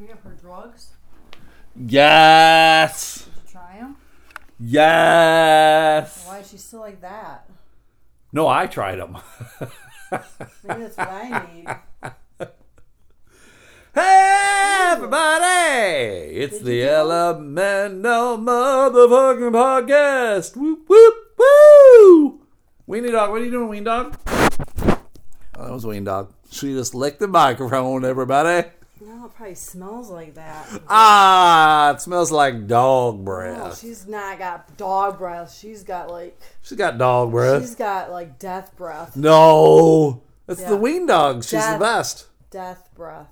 We have her drugs. Yes. Did you try them? Yes. Why is she still like that? No, I tried them. Maybe that's what I need. Hey, everybody! It's Did the you do? Elemental Motherfucking Podcast. Whoop, whoop, woo! Weenie Dog, what are you doing, Weenie Dog? Oh, that was Weenie Dog. She just licked the microphone, everybody. No, it probably smells like that. Ah, it smells like dog No, breath. she's not got dog breath. She's got like She's got dog breath. she's got like death breath. No, it's Yeah. the ween Dog. She's Death. the best. Death breath.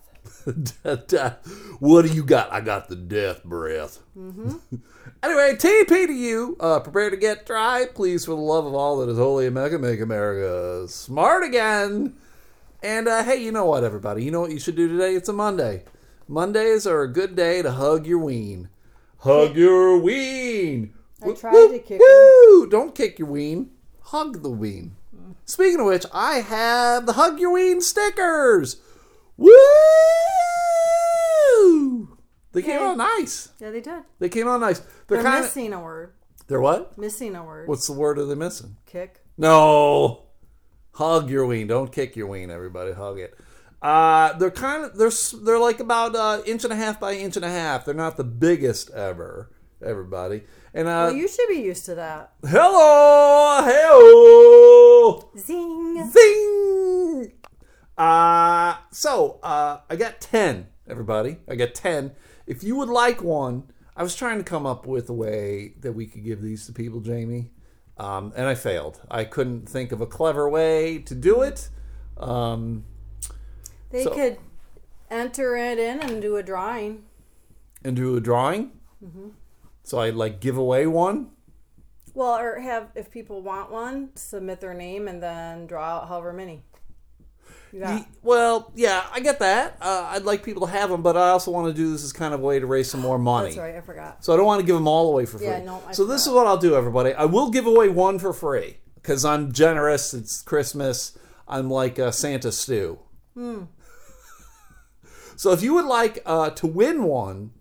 Death. What do you got? I got the death breath. Mhm. anyway, TP to you. Uh, prepare to get dry. Please, for the love of all that is holy and mega, make America smart again. And uh, hey, you know what, everybody? You know what you should do today? It's a Monday. Mondays are a good day to hug your ween. Hug your ween. I tried to kick her. Don't kick your ween. Hug the ween. Speaking of which, I have the Hug Your Ween stickers. Woo! They came out nice. Yeah, they did. They came out nice. They're, They're kind of. missing a word. They're what? Missing a word. What's the word are they missing? Kick. No. Hug your ween. Don't kick your ween, everybody. Hug it. Uh, they're kind of they're they're like about uh, inch and a half by inch and a half. They're not the biggest ever, everybody. And uh, Well, you should be used to that. hello, hello. Zing. Zing! Uh, so, uh, I got 10, everybody. I got 10. If you would like one, I was trying to come up with a way that we could give these to people, Jamie. Um, and I failed. I couldn't think of a clever way to do it. Um, They So- could enter it in and do a drawing. and do a drawing. So I like give away one. Well, or have if people want one, submit their name and then draw out however many. Got. Well, yeah, I get that. Uh, I'd like people to have them, but I also want to do this as kind of a way to raise some more money. That's right. I forgot. So I don't want to give them all away for free. Yeah, no, I so this is what I'll do, everybody. I will give away one for free because I'm generous. It's Christmas. I'm like uh, Santa stew. Hmm. so if you would like uh, to win one,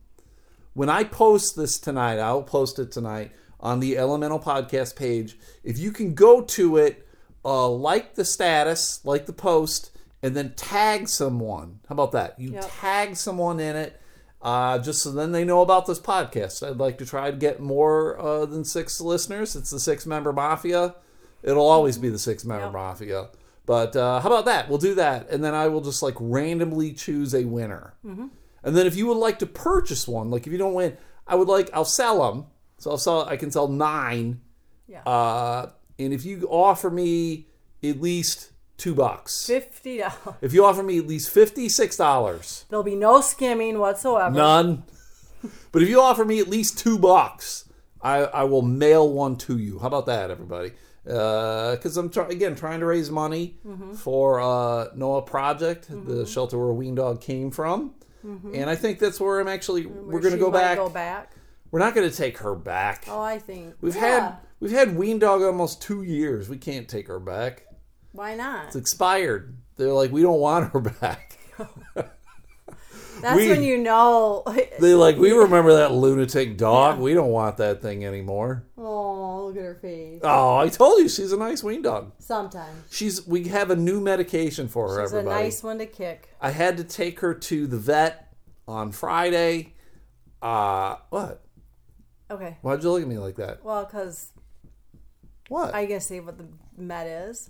when I post this tonight, I'll post it tonight on the Elemental Podcast page. If you can go to it, uh, like the status, like the post, and then tag someone. How about that? You Yep. tag someone in it, uh, just so then they know about this podcast. I'd like to try to get more uh, than six listeners. It's the six member mafia. It'll always be the six member Yep. mafia. But uh, how about that? We'll do that, and then I will just like randomly choose a winner. And then if you would like to purchase one, like if you don't win, I would like I'll sell them. So I'll sell. I can sell nine. Yeah. Uh, and if you offer me at least two bucks, Fifty dollars. if you offer me at least fifty six dollars, There'll be no skimming whatsoever. none. But if you offer me at least two bucks, I, I will mail one to you. How about that, everybody? Uh, because I'm try- again trying to raise money mm-hmm. for uh, Noah Project, mm-hmm. the shelter where Ween Dog came from, mm-hmm. and I think that's where I'm actually we're going to go back. Go back. We're not going to take her back. Oh, I think We've yeah. had we've had Ween Dog almost two years. We can't take her back. Why not? It's expired. They're like, we don't want her back. That's we- when you know. They like, we remember that lunatic dog. We don't want that thing anymore. oh, look at her face. Oh, I told you she's a nice Ween Dog. Sometimes She's we have a new medication for her. she's a nice one to kick. I had to take her to the vet on Friday. Uh what? Okay. Why'd you look at me like that? Well, because What? I gonna say what the med is.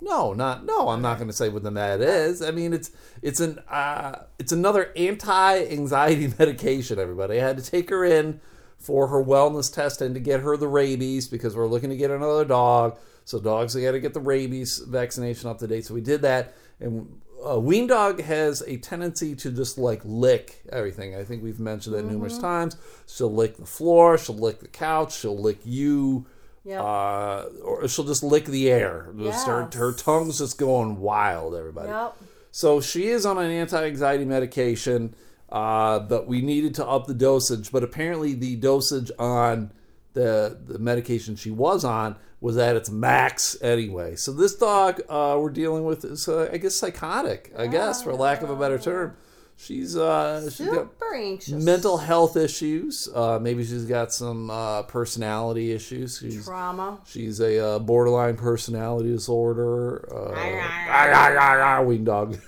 No, not no. I'm not going to say what the med is. I mean, it's it's an uh, it's another anti-anxiety medication. Everybody, I had to take her in for her wellness test and to get her the rabies because we're looking to get another dog. So dogs, they got to get the rabies vaccination up to date. So we did that, and uh, Ween Dog has a tendency to just like lick everything. I think we've mentioned that numerous times. She'll lick the floor. She'll lick the couch. She'll lick you Yep. uh, or she'll just lick the air. Just her, her tongue's just going wild, everybody. yep. So she is on an anti-anxiety medication, uh, but we needed to up the dosage. But apparently, the dosage on the the medication she was on was at its max anyway. So this dog uh, we're dealing with is, uh, I guess, psychotic. I guess, for lack of a better term. She's uh she's Super anxious. mental health issues. Uh, maybe she's got some uh, personality issues. She's trauma. she's a uh, borderline personality disorder. Uh, ah, ah, ah, wing dog.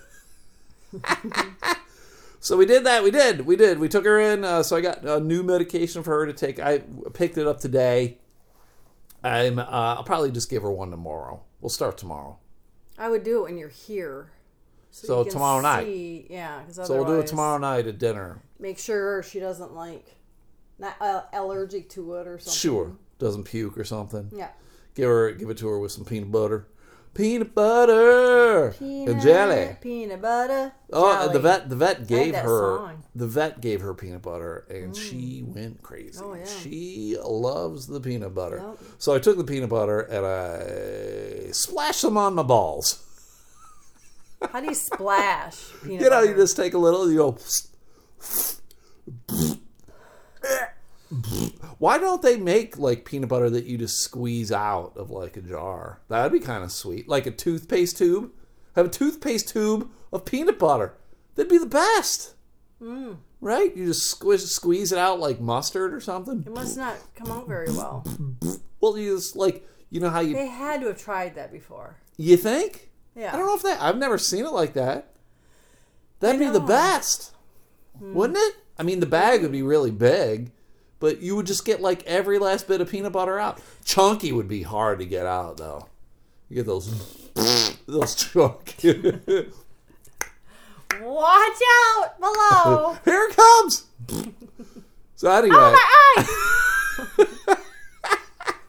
so we did that. We did. We did. We took her in. Uh, so I got a new medication for her to take. I picked it up today. I'm. Uh, I'll probably just give her one tomorrow. We'll start tomorrow. I would do it when you're here. So can tomorrow night. see- Yeah, because So we'll do it tomorrow night at dinner. Make sure she doesn't like, not uh, allergic to it or something. Sure. Doesn't puke or something. Yeah. Give her, give it to her with some peanut butter, peanut butter and jelly. Peanut butter. Oh, jelly. the vet, the vet gave her, song. the vet gave her peanut butter, and she went crazy. Oh, yeah. She loves the peanut butter. Yep. So I took the peanut butter and I splashed them on my balls. How do you splash peanut You know, butter? you just take a little, you go. Why don't they make like peanut butter that you just squeeze out of like a jar? That'd be kind of sweet. Like a toothpaste tube. Have a toothpaste tube of peanut butter. That'd be the best. Mm. Right? You just squeeze squeeze it out like mustard or something. It must not come out very well. Well, you just like you know how you They had to have tried that before. you think? Yeah. I don't know if that. I've never seen it like that. That'd be the best, Hmm. wouldn't it? I mean, the bag would be really big, but you would just get like every last bit of peanut butter out. Chunky would be hard to get out, though. You get those those chunky. Watch out below. Here it comes. so anyway, oh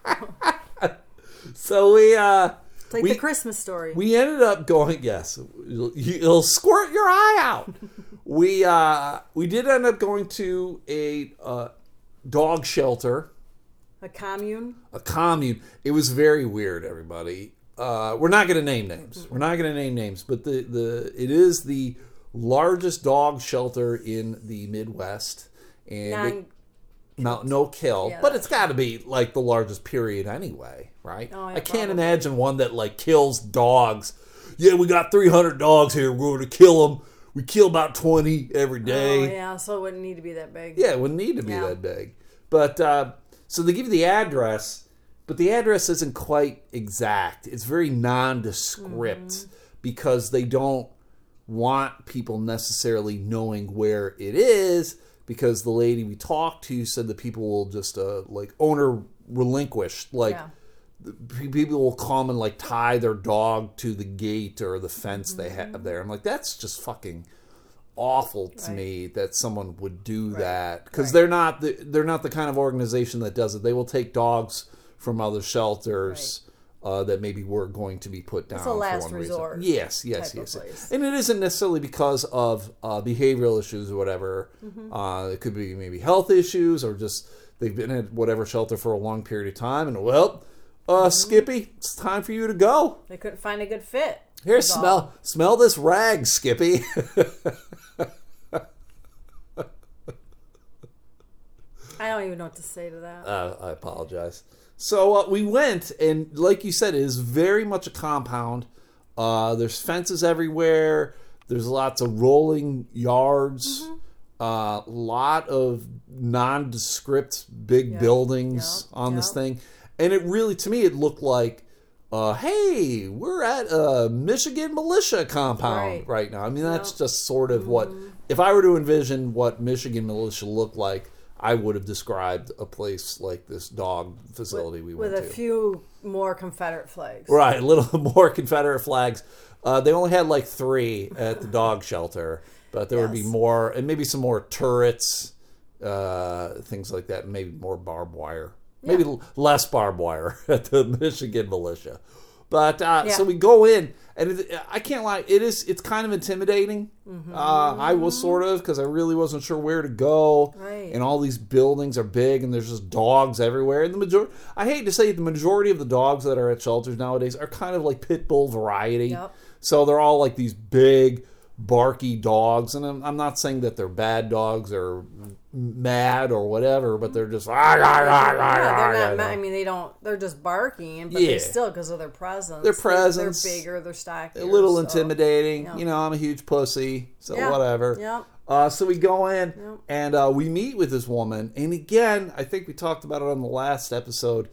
my eye! so we uh It's like We- the Christmas story. we ended up going yes you'll, you'll squirt your eye out. We uh we did end up going to a uh, dog shelter. A commune. a commune. It was very weird everybody. Uh we're not going to name names. We're not going to name names but the the it is the largest dog shelter in the midwest. And Non, it- no, no kill, Yeah, but it's got to be like the largest period anyway, right? Oh, yeah, I can't probably. imagine one that like kills dogs. Yeah, we got 300 dogs here. We're going to kill them. We kill about 20 every day. oh, yeah, so it wouldn't need to be that big. yeah. it wouldn't need to be Yeah. that big. But uh, so they give you the address, but the address isn't quite exact. It's very nondescript Mm-hmm. because they don't want people necessarily knowing where it is because the lady we talked to said that people will just uh, like owner relinquish like Yeah. people will come and like tie their dog to the gate or the fence they Mm-hmm. have there i'm like that's just fucking awful to Right. me that someone would do that because Right. they're not the, they're not the kind of organization that does it they will take dogs from other shelters uh, that maybe were going to be put down It's a for last one resort reason. yes yes yes and it isn't necessarily because of uh, behavioral issues or whatever. Mm-hmm. Uh, it could be maybe health issues or just they've been at whatever shelter for a long period of time. And well, uh, Mm-hmm. Skippy, it's time for you to go. They couldn't find a good fit. Here, all. smell smell this rag, Skippy. I don't even know what to say to that. uh, I apologize. So uh, we went, and like you said, it is very much a compound. Uh, there's fences everywhere. There's lots of rolling yards. A lot of nondescript big Yeah. buildings Yeah. on this thing, and it really, to me, it looked like, uh, hey, we're at a Michigan militia compound Right. right, now. I mean, that's just sort of what. If I were to envision what Michigan militia looked like, I would have described a place like this dog facility we went to. With a to. few more Confederate flags. Right, a little more Confederate flags. Uh, they only had like three at the dog shelter, but there would be more, and maybe some more turrets, uh, things like that. Maybe more barbed wire, maybe l- less barbed wire at the Michigan militia. But uh, Yeah. so we go in, and it, I can't lie, it is it's kind of intimidating. Mm-hmm. Uh, I was sort of because I really wasn't sure where to go, Right. and all these buildings are big, and there's just dogs everywhere. And the majority, I hate to say, it, the majority of the dogs that are at shelters nowadays are kind of like pit bull variety. Yep. So they're all like these big, barky dogs, and I'm, I'm not saying that they're bad dogs or mad or whatever, but they're just. "Ah, Yeah, they're not. I mean, they don't. They're just barking, but Yeah. they still because of their presence. Their presence. They're, bigger. They're stockier. a little so- intimidating. You know, I'm a huge pussy, so whatever. Yep. Uh, so we go in and uh, we meet with this woman, and again, I think we talked about it on the last episode.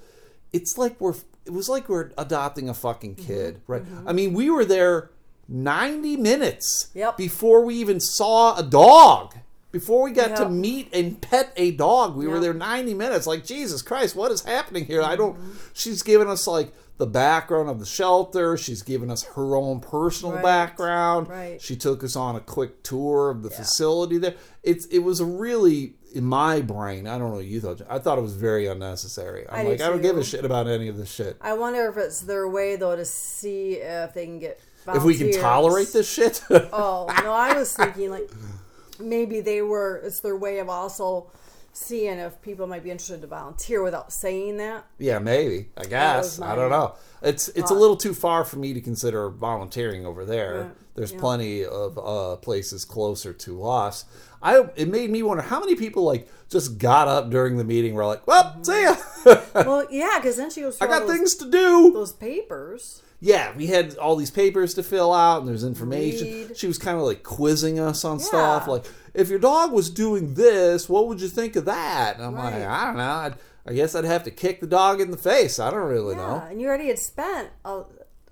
It's like we're it was like we're adopting a fucking Mm-hmm. kid, right? I mean, we were there ninety minutes Yep. before we even saw a dog. Before we got to meet and pet a dog, we were there 90 minutes. Like, Jesus Christ, what is happening here? I don't. Mm-hmm. She's given us, like, the background of the shelter. She's given us her own personal Right. background. Right. She took us on a quick tour of the facility there. It's It was a really, in my brain, I don't know what you thought. I thought it was very unnecessary. I'm I like, I don't give a shit about any of this shit. I wonder if it's their way though to see if they can get If we can tolerate this shit. Oh no, I was thinking like maybe they were. It's their way of also seeing if people might be interested to volunteer without saying that. Yeah, maybe. I guess. I don't know. It's it's a little too far for me to consider volunteering over there. Right. There's Yeah. plenty of uh, places closer to us. I it made me wonder how many people like just got up during the meeting. Were like, well, see ya. Well, yeah, because then she goes. I got those, things to do. Those papers. Yeah, we had all these papers to fill out, and there's information. Read. She was kind of like quizzing us on stuff, like if your dog was doing this, what would you think of that? And I'm like, I don't know. I'd, I guess I'd have to kick the dog in the face. I don't really Yeah, know. and you already had spent a,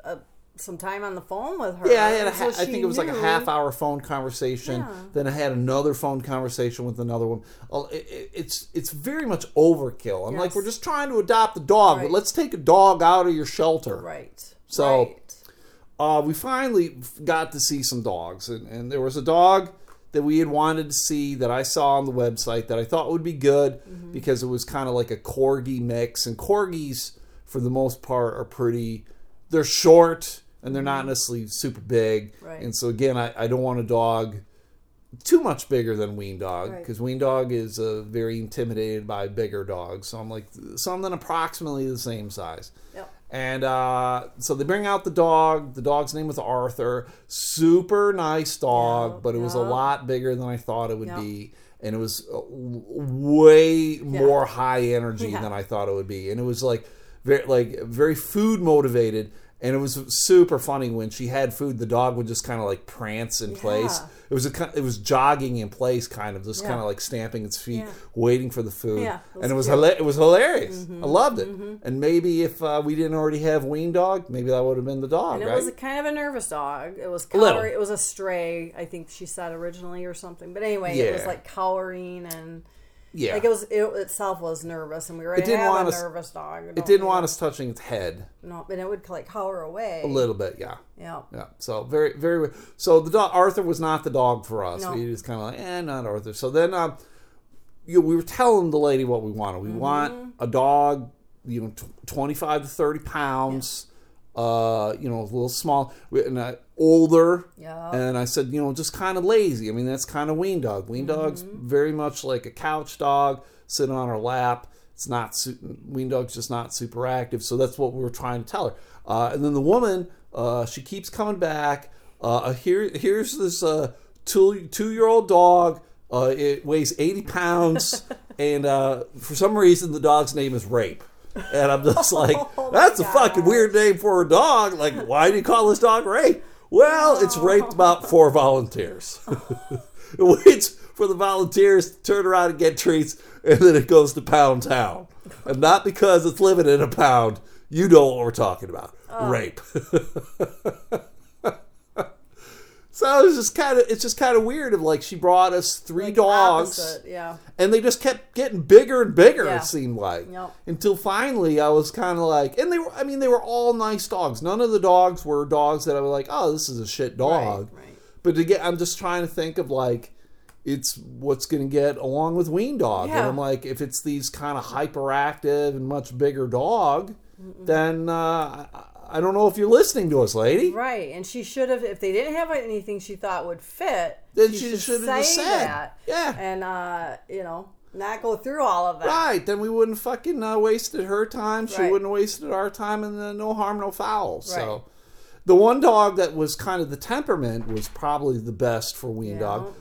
a, some time on the phone with her. Yeah, I had a so I think it was like a half hour phone conversation. Yeah. Then I had another phone conversation with another one. Oh, it- it- It's it's very much overkill. I'm like, we're just trying to adopt a dog, but let's take a dog out of your shelter. Right. So- right. uh, we finally got to see some dogs, and, and there was a dog that we had wanted to see that I saw on the website that I thought would be good Mm-hmm. because it was kind of like a corgi mix, and corgis for the most part are pretty. They're short and they're not necessarily super big, Mm-hmm. Right. and so again, I, I don't want a dog too much bigger than Ween Dog Right. because Ween Dog is uh, very intimidated by bigger dogs. So I'm like something approximately the same size. And uh, so they bring out the dog. The dog's name was Arthur. Super nice dog, Yeah, but it was a lot bigger than I thought it would Yeah. be. And it was uh, way more high energy Yeah. than I thought it would be. And it was like very like very food motivated. And it was super funny when she had food. The dog would just kind of like prance in place. It was a it was jogging in place, kind of just Yeah. kind of like stamping its feet, Yeah. waiting for the food. Yeah, it and it was hila- it was hilarious. Mm-hmm, I loved it. And maybe if uh, we didn't already have Ween Dog, maybe that would have been the dog, And it right? was a kind of a nervous dog. It was cowering. It was a stray, I think she said originally or something. But anyway, it was like cowering and yeah. like it was it itself was nervous, and we were It didn't want a us- nervous dog. it didn't want us touching its head No, and it would like cower away. a little bit, yeah. Yeah. Yeah, so very, very. So the dog Arthur was not the dog for us. No. We was kind of like, eh, not Arthur. So then, um, you know, we were telling the lady what we wanted. Mm-hmm. We want a dog, you know, tw- twenty-five to thirty pounds. Uh, you know, a little small, and uh, older. Yeah. And I said, you know, just kind of lazy. I mean, that's kind of ween dog. Ween dog's Mm-hmm. very much like a couch dog, sitting on her lap. It's not ween dog's just not super active. So that's what we were trying to tell her. Uh, and then the woman, uh, she keeps coming back. Uh, here, here's this uh, two two year old dog. Uh, it weighs eighty pounds, and uh, for some reason the dog's name is Rape. And I'm just oh like, Oh that's a fucking weird name for a dog. Like, why do you call this dog Rape? Well, it's raped about four volunteers. it waits for the volunteers to turn around and get treats, and then it goes to Pound Town. And not because it's living in a pound. You know what we're talking about. Oh. Rape. So it's just kind of it's just kind of weird of like she brought us three Like dogs opposite, Yeah. and they just kept getting bigger and bigger Yeah. it seemed like Yep. until finally i was kind of like and they were i mean they were all nice dogs none of the dogs were dogs that i was like oh this is a shit dog Right. right. but to get i'm just trying to think of like it's what's going to get along with ween dog yeah. and i'm like if it's these kind of hyperactive and much bigger dog then uh, I, don't know if you're listening to us lady Right, and she should have. If they didn't have anything she thought would fit, Then she, she should have said, that. yeah. and uh, you know, not go through all of that. Right, then we wouldn't fucking uh, wasted her time. She Right. wouldn't have wasted our time, and uh, no harm, no foul. Right. So, the one dog that was kind of the temperament was probably the best for Ween Yeah. Dog.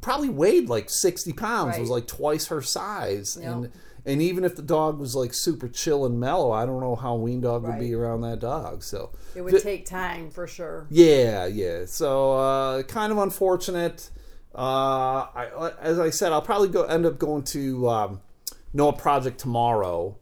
Probably weighed like sixty pounds. It was like twice her size, Yeah. and and even if the dog was like super chill and mellow, I don't know how Ween Dog would be around that dog. So It would take time for sure. yeah, yeah. So uh, kind of unfortunate. Uh, I, as I said, I'll probably go end up going to um, Noah Project tomorrow.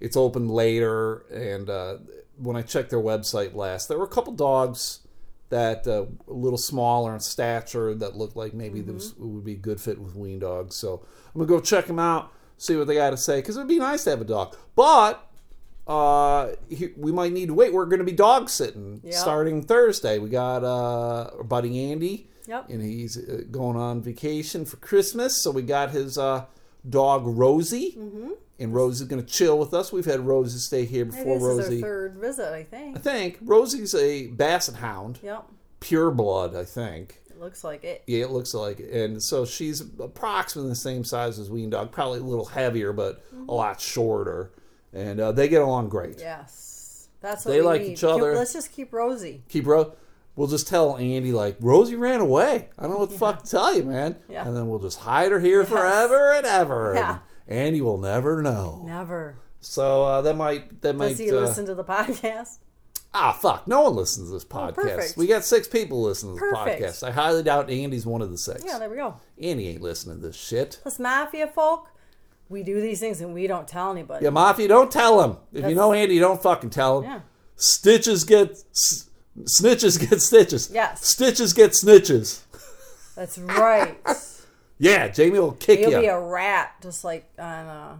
It's open later, and uh, when I checked their website last, there were a couple dogs that uh, a little smaller in stature that looked like maybe this would be a good fit with ween dogs. So I'm gonna go check them out, see what they got to say, because it'd be nice to have a dog. But uh, he, we might need to wait. We're gonna be dog sitting Yep. starting Thursday. We got uh, our buddy Andy Yep. and he's uh, going on vacation for Christmas. So we got his uh, dog Rosie, Mm-hmm. and Rosie's going to chill with us. We've had Rosie stay here before. Rosie, our third visit, I think. I think Rosie's a Basset Hound, Yep. pure blood. I think. Looks like it. Yeah, it looks like it. And so she's approximately the same size as Ween Dog, probably a little heavier, but Mm-hmm. a lot shorter. And uh, they get along great. Yes. That's what They we like need. each other. Keep- let's just keep Rosie. Keep Ro. We'll just tell Andy like Rosie ran away. I don't know what the fuck to tell you, man. Yeah. And then we'll just hide her here forever and ever. Yeah. And Andy will never know. Never. So uh, that might that might Does he uh, listen to the podcast? Ah fuck. No one listens to this podcast. perfect. we got six people listening to this Perfect. podcast. I highly doubt Andy's one of the six. Yeah, there we go. Andy ain't listening to this shit. Plus, mafia folk, we do these things and we don't tell anybody. Yeah, Mafia, don't tell him. If you know Andy, don't fucking tell him. Yeah. Stitches get s- snitches get stitches. Yes. Stitches get snitches. That's right. Yeah, Jamie will kick You'll you. be a rat, just like on. Uh,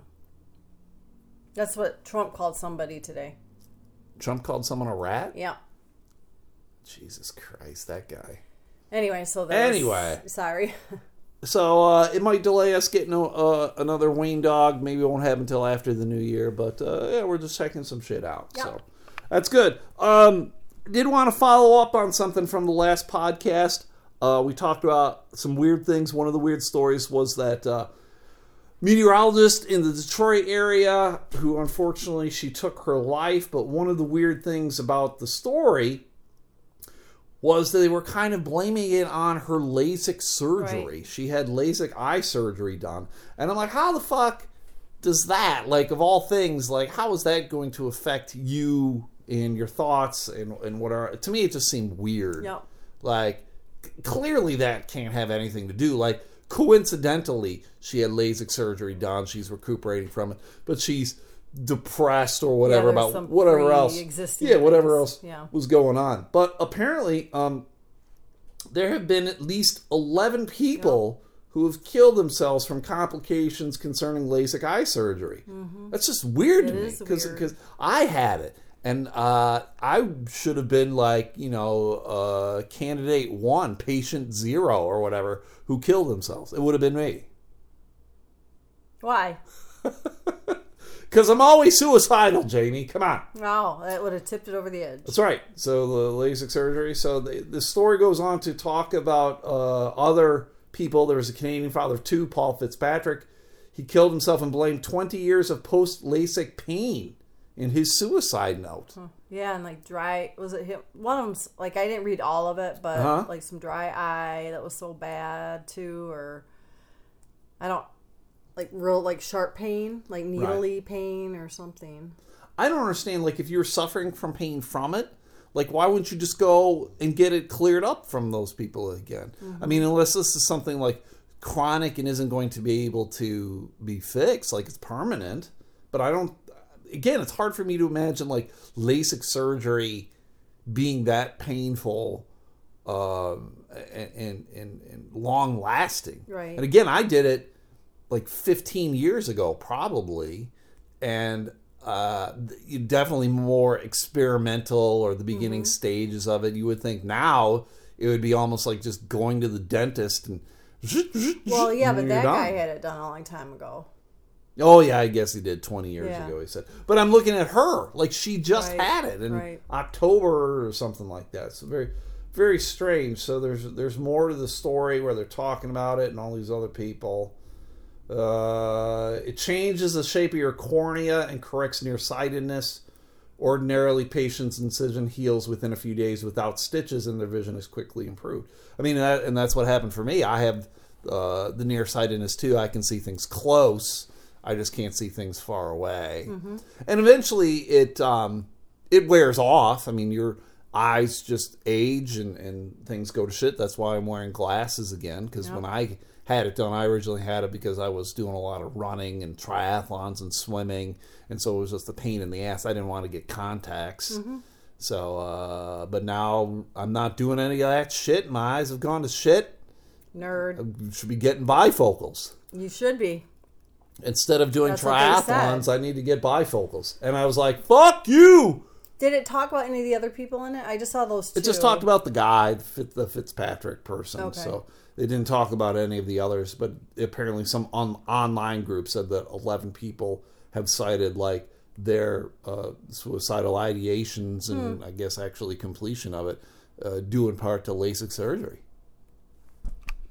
that's what Trump called somebody today. Trump called someone a rat? Yeah. Jesus Christ, that guy. Anyway, so there's, Anyway. sorry. So uh, it might delay us getting a, uh, another Wayne dog. Maybe it won't happen until after the new year, but uh, yeah, we're just checking some shit out. Yep. So that's good. Um, did want to follow up on something from the last podcast. Uh, we talked about some weird things. One of the weird stories was that uh, meteorologist in the Detroit area, who unfortunately she took her life. But one of the weird things about the story was that they were kind of blaming it on her LASIK surgery. Right. She had LASIK eye surgery done. And I'm like, how the fuck does that, like, of all things, like, how is that going to affect you and your thoughts and, and what are, to me, it just seemed weird. Yep. Like, clearly that can't have anything to do. Like, coincidentally, she had LASIK surgery done. She's recuperating from it, but she's depressed or whatever there's about whatever else. Yeah, whatever else Yeah. was going on. But apparently, um, there have been at least 11 people who have killed themselves from complications concerning LASIK eye surgery. That's just weird to Mm-hmm. Me because because I had it. And uh, I should have been like, you know, uh, candidate one, patient zero, or whatever, who killed themselves. It would have been me. Why? Because I'm always suicidal, Jamie. Come on. No, that would have tipped it over the edge. That's right. So the LASIK surgery. So the, the story goes on to talk about uh, other people. There was a Canadian father too, Paul Fitzpatrick. He killed himself and blamed 20 years of post LASIK pain in his suicide note. Yeah, and like dry was it him? One of them's like I didn't read all of it, but Uh-huh. like some dry eye that was so bad too, or I don't like real like sharp pain, like needly pain or something. I don't understand. Like, if you're suffering from pain from it, like, why wouldn't you just go and get it cleared up from those people again? I mean, unless this is something like chronic and isn't going to be able to be fixed, like it's permanent. But I don't. Again, it's hard for me to imagine like LASIK surgery being that painful um, and, and, and, long lasting. Right. And again, I did it like 15 years ago, probably, and uh, definitely more experimental or the beginning stages of it. You would think now it would be almost like just going to the dentist and. Well, yeah, but that done. guy had it done a long time ago. Oh yeah, I guess he did 20 years Yeah. ago. He said, but I'm looking at her like she just Right, had it in right. October or something like that. So very, very strange. So there's there's more to the story where they're talking about it and all these other people. Uh, it changes the shape of your cornea and corrects nearsightedness. Ordinarily, patients' incision heals within a few days without stitches, and their vision is quickly improved. I mean, that, and that's what happened for me. I have uh, the nearsightedness too. I can see things close. I just can't see things far away. And eventually, it um, it wears off. I mean, your eyes just age and, and things go to shit. That's why I'm wearing glasses again. Because when I had it done, I originally had it because I was doing a lot of running and triathlons and swimming, and so it was just a pain in the ass. I didn't want to get contacts. So, uh, but now I'm not doing any of that shit. My eyes have gone to shit. Nerd. Should be getting bifocals. You should be. Instead of doing That's what they said. triathlons, I need to get bifocals. And I was like, fuck you! Did it talk about any of the other people in it? I just saw those two. It just talked about the guy, the Fit- the Fitzpatrick person. Okay. So they didn't talk about any of the others, but apparently some on, online group said that 11 people have cited like their uh, suicidal ideations and I guess actually completion of it uh, due in part to LASIK surgery.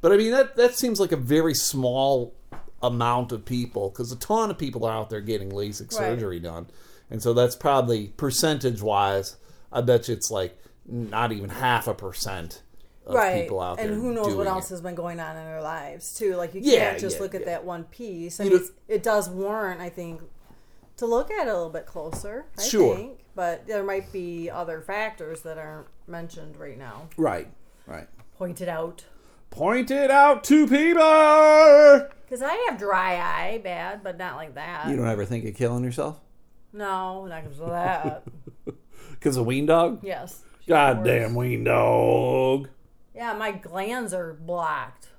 But I mean that that seems like a very small amount of people because a ton of people are out there getting LASIK surgery done, and so that's probably percentage wise. I bet you it's like not even half a percent of right. people out there. and who knows what else it. has been going on in their lives too. Like you Yeah, can't just yeah, look at yeah. that one piece. I mean, it's- it does warrant, I think, to look at it a little bit closer. I Sure. think, but there might be other factors that aren't mentioned right now. Right, right. Pointed out Point it out to people. because I have dry eye, bad, but not like that. You don't ever think of killing yourself no, not because of that. because of ween dog? yes. Goddamn ween dog. Yeah, my glands are blocked.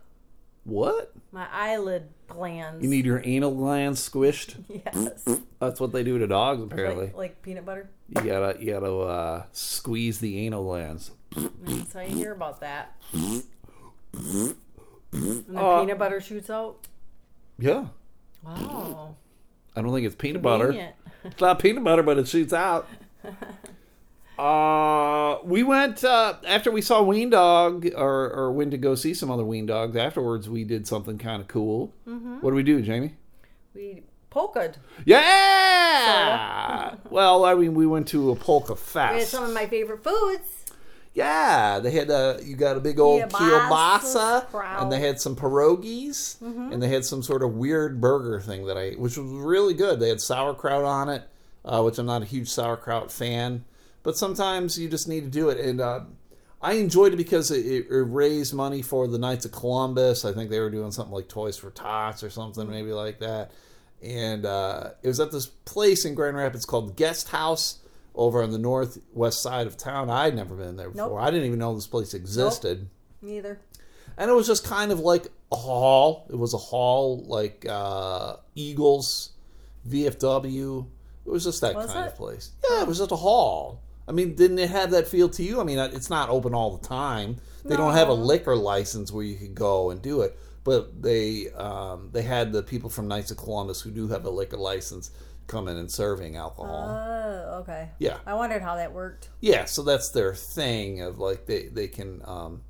What? My eyelid glands. You need your anal glands squished. yes, That's what they do to dogs, apparently. like, like peanut butter. You gotta you gotta uh, squeeze the anal glands. That's how you hear about that. And the Uh, peanut butter shoots out. Yeah, Wow. I don't think it's peanut butter. It's not peanut butter, but it shoots out. Uh, we went uh, after we saw Ween Dog, or or went to go see some other Ween Dogs. Afterwards, we did something kind of cool. Mm-hmm. What do we do, Jamie? We polka'd. Yeah. well, I mean, we went to a polka fest. We had some of my favorite foods. Yeah, they had a you got a big old Kielbasa kielbasa, and they had some pierogies, Mm-hmm. and they had some sort of weird burger thing that I ate, which was really good. They had sauerkraut on it, uh, which I'm not a huge sauerkraut fan, but sometimes you just need to do it. And uh, I enjoyed it because it, it raised money for the Knights of Columbus. I think they were doing something like Toys for Tots or something, maybe like that. And uh, it was at this place in Grand Rapids called Guest House over on the northwest side of town. I'd never been there before. Nope. I didn't even know this place existed. Neither. And it was just kind of like a hall. It was a hall like uh, Eagles, VFW. It was just that Was kind it? of place. Yeah, it was just a hall. I mean, didn't it have that feel to you? I mean, it's not open all the time. They don't have a liquor license where you could go and do it. But they um, they had the people from Knights of Columbus who do have a liquor license coming and serving alcohol. Oh, okay. yeah, I wondered how that worked. yeah, so that's their thing of like they they can um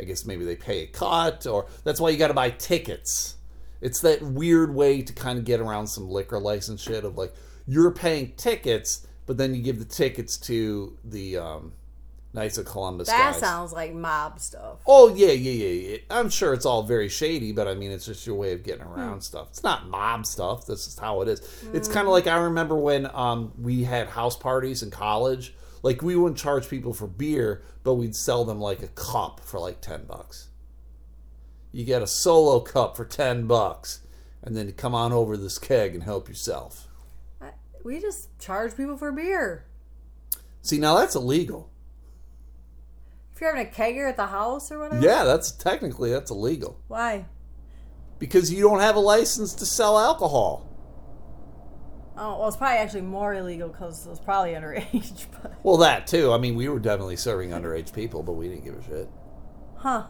I guess maybe they pay a cut or that's why you got to buy tickets. It's that weird way to kind of get around some liquor license shit of like you're paying tickets but then you give the tickets to the um Knights of Columbus That guys. sounds like mob stuff. Oh yeah, yeah, yeah, yeah. I'm sure it's all very shady, but I mean, it's just your way of getting around Hmm. stuff. It's not mob stuff. This is how it is. It's kind of like I remember when um, we had house parties in college. Like we wouldn't charge people for beer, but we'd sell them like a cup for like ten bucks. You get a solo cup for ten bucks, and then come on over this keg and help yourself. We just charge people for beer. See, now that's illegal. If you're having a kegger at the house or whatever. Yeah, that's technically that's illegal Why? because you don't have a license to sell alcohol. Oh, well, it's probably actually more illegal because it was probably underage. But Well, that too. I mean, we were definitely serving underage people, but we didn't give a shit. huh?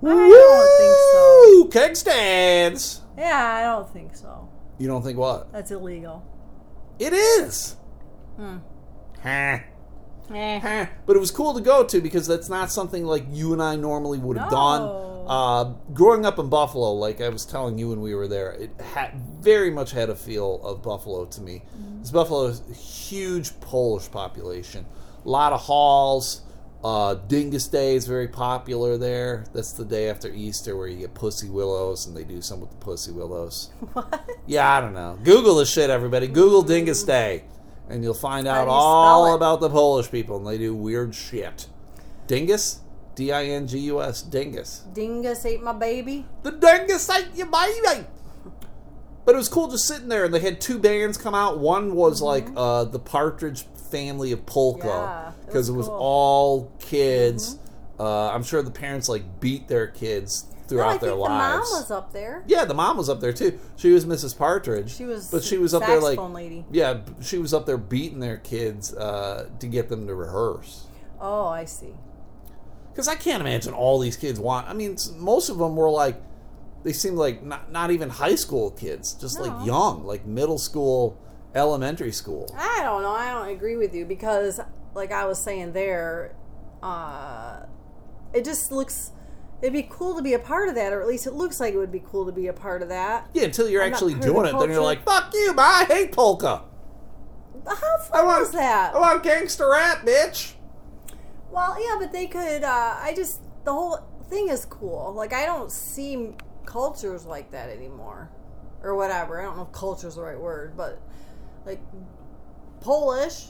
Woo! Keg stands. Yeah, I don't think so. You don't think what? That's illegal. It is. Hmm. Huh. Eh. Huh. But it was cool to go to because that's not something like you and I normally would have No. done. Uh, growing up in Buffalo, like I was telling you when we were there, it had very much had a feel of Buffalo to me. This Buffalo is a huge Polish population, a lot of halls. Uh, Dingus Day is very popular there. That's the day after Easter where you get pussy willows, and they do some with the pussy willows. What? Yeah, I don't know. Google this shit, everybody. Google Dingus Day, and you'll find out all it? about the Polish people, and they do weird shit. Dingus, D I N G U S, Dingus. Dingus ate my baby. The Dingus ate your baby. But it was cool just sitting there, and they had two bands come out. One was like uh, the Partridge Family of Polka, Mm-hmm. Yeah, it because it was was cool. Mm-hmm. all kids. Uh, I'm sure the parents like beat their kids No, throughout I think their the lives. mom was up there. Yeah, the mom was up there too. She was Mrs. Partridge. She was but she was up there like lady. yeah, she was up there beating their kids uh, to get them to rehearse. Oh, I see. Because I can't imagine all these kids want. I mean, most of them were like they seemed like not not even high school kids, just No. like young, like middle school, elementary school. I don't know. I don't agree with you because, like I was saying there, uh, it just looks. It'd be cool to be a part of that, or at least it looks like it would be cool to be a part of that. Yeah, until you're I'm not actually part of doing it, then you're like, "Fuck you, man, I hate polka. How I fun want was that? I want gangster rap, bitch." Well, yeah, but they could. Uh, I just the whole thing is cool. Like I don't see cultures like that anymore, or whatever. I don't know if culture is the right word, but like Polish,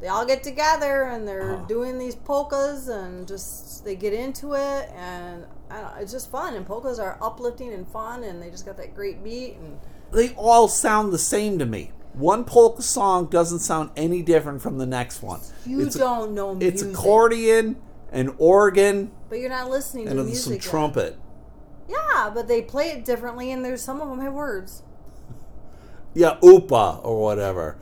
they all get together and they're Uh-huh. doing these polkas and just they get into it and I don't, it's just fun. And polkas are uplifting and fun, and they just got that great beat and. They all sound the same to me. One polka song doesn't sound any different from the next one. You It's don't know music, It's accordion, and organ, but you're not listening to and the then music. some yet. trumpet. Yeah, but they play it differently, and there's some of them have words. Yeah, Upa or whatever.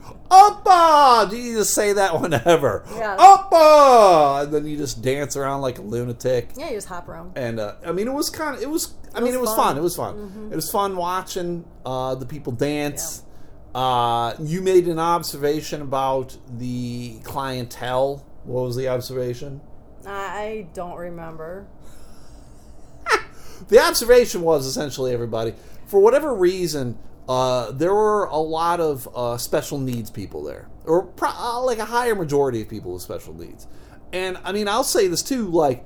Do you just say that whenever? Yeah. Upa! And then you just dance around like a lunatic. Yeah, you just hop around. And uh, I mean, it was kind of, it was, I It mean, was it was fun. Mm-hmm. fun. It was fun. It was fun watching uh, the people dance. Uh, you made an observation about the clientele. What was the observation? I don't remember. The observation was essentially everybody, for whatever reason, uh, there were a lot of uh, special needs people there, or pro- uh, like a higher majority of people with special needs. And I mean, I'll say this too: like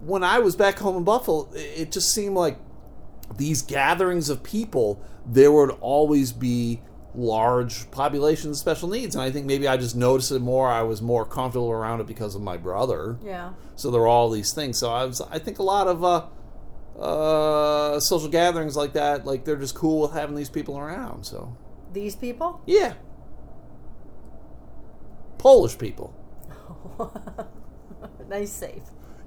when I was back home in Buffalo, it it just seemed like these gatherings of people, there would always be large populations of special needs, and I think maybe I just noticed it more. I was more comfortable around it because of my brother. Yeah. So there were all these things. So I was, I think a lot of uh, social gatherings like that, like they're just cool with having these people around. So These people? yeah, Polish people. nice save.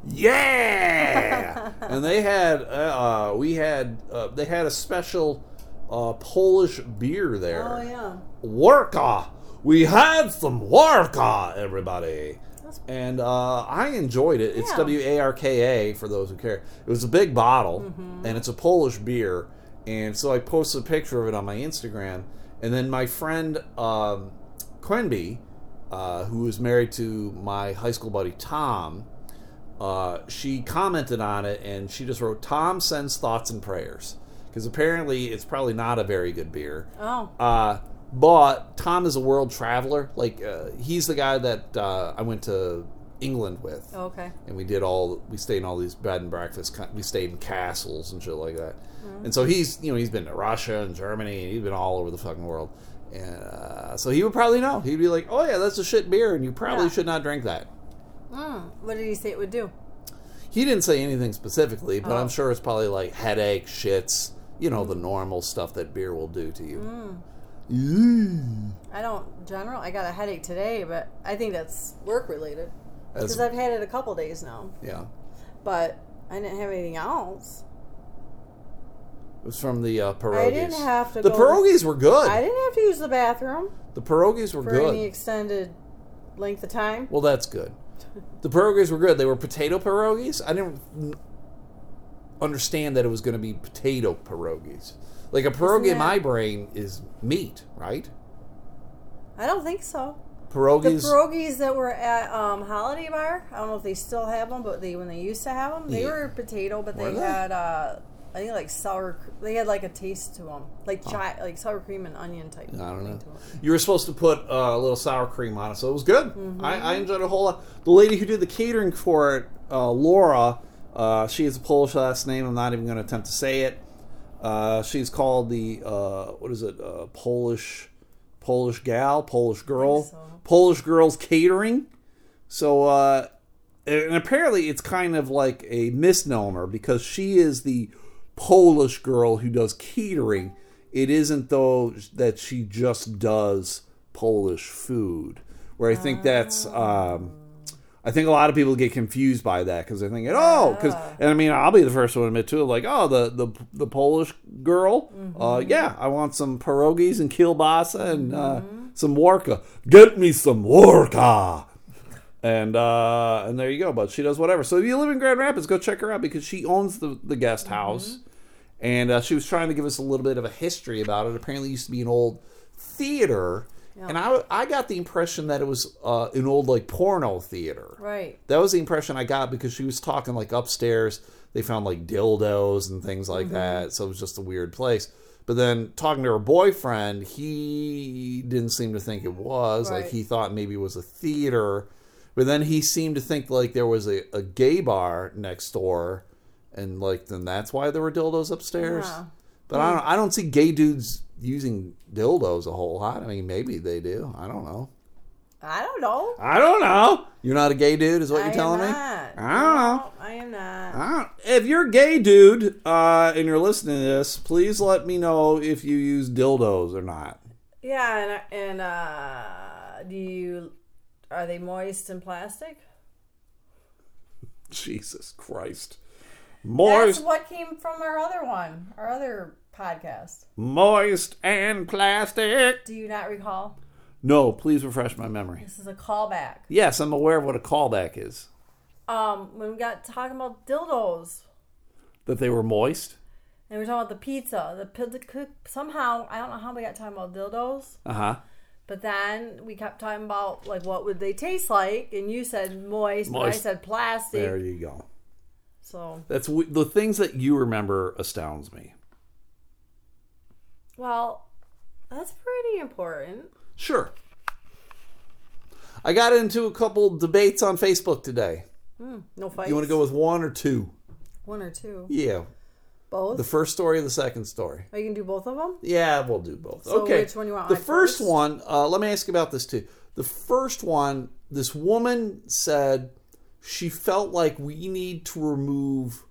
Yeah, and they had, uh, uh, we had, uh, they had a special uh, Polish beer there. Oh, yeah. Warka. We had some Warka, everybody. And uh, I enjoyed it. It's Yeah. W A R K A for those who care. It was a big bottle, Mm-hmm. and it's a Polish beer. And so I posted a picture of it on my Instagram. And then my friend um, Quenby, uh, who was married to my high school buddy Tom, uh, she commented on it and she just wrote, Tom sends thoughts and prayers. Because apparently it's probably not a very good beer. Oh. Uh, but Tom is a world traveler. Like uh, he's the guy that uh, I went to England with, Okay. and we did all we stayed in all these bed and breakfasts. We stayed in castles and shit like that. And so he's you know he's been to Russia and Germany. And he's been all over the fucking world. And uh, so he would probably know. He'd be like, "Oh yeah, that's a shit beer, and you probably Yeah. should not drink that." Mm. What did he say it would do? He didn't say anything specifically, but Oh. I'm sure it's probably like headache, shits, you know, the normal stuff that beer will do to you. Mm. I don't general. I got a headache today, but I think that's work related because I've had it a couple days now. Yeah. But I didn't have anything else. It was from the uh, pierogies. I didn't have to The pierogies were good. I didn't have to use the bathroom the pierogies were for good. any extended length of time. Well, that's good. The pierogies were good. They were potato pierogies. I didn't understand that it was going to be potato pierogies. Like a pierogi in my brain is meat, right? I don't think so. Pierogies. The Pierogies. that were at um, Holiday Bar, I don't know if they still have them, but they when they used to have them, they Yeah. were potato, but they they? had uh, I think like sour. They had like a taste to them, like chi- like sour cream and onion type. I don't know. thing to 'em. You were supposed to put uh, a little sour cream on it, so it was good. Mm-hmm. I, I enjoyed a whole lot. The lady who did the catering for it, uh, Laura, uh, she has a Polish last name. I'm not even going to attempt to say it. Uh, she's called the uh, what is it? Uh, Polish Polish gal, Polish girl, so. Polish girls catering. So, uh, and apparently it's kind of like a misnomer because she is the Polish girl who does catering. It isn't though that she just does Polish food. Where I think that's, um, I think a lot of people get confused by that because they're thinking, oh, because and I mean I'll be the first one to admit to it, like oh the the the Polish girl, uh, yeah, I want some pierogies and kielbasa and uh, some warka. Get me some warka. And uh, and there you go. But she does whatever. So if you live in Grand Rapids, go check her out because she owns the the guest house, and uh, she was trying to give us a little bit of a history about it. Apparently, it used to be an old theater, and I I got the impression that it was uh, an old like porno theater. Right. That was the impression I got because she was talking like upstairs. They found like dildos and things like Mm-hmm. that. So it was just a weird place. But then talking to her boyfriend, he didn't seem to think it was. Like he thought maybe it was a theater. But then he seemed to think like there was a, a gay bar next door. And like then that's why there were dildos upstairs. Yeah. But I don't I don't see gay dudes using dildos a whole lot. I mean maybe they do. I don't know. I don't know. I don't know. You're not a gay dude, is what I you're telling me? not. I don't know. No, I am not. I don't, if you're a gay dude uh, and you're listening to this, please let me know if you use dildos or not. Yeah, and and uh, do you are they moist and plastic? Jesus Christ. That's Moist, what came from our other one, our other podcast. moist and plastic. Do you not recall? No, please refresh my memory. This is a callback. Yes, I'm aware of what a callback is. Um, when we got talking about dildos, That they were moist. and we were talking about the pizza, the pizza cook. Somehow, I don't know how we got talking about dildos, Uh huh. but then we kept talking about like what would they taste like, and you said moist, but I said plastic. There you go. So, That's the things that you remember astounds me. well, that's pretty important. Sure. I got into a couple debates on Facebook today. No fights. You want to go with one or two? one or two? Yeah. Both. The first story or the second story? Are you can do both of them? Yeah, we'll do both. So okay. which one you want The first first? one, uh, let me ask you about this too. The first one, this woman said she felt like we need to remove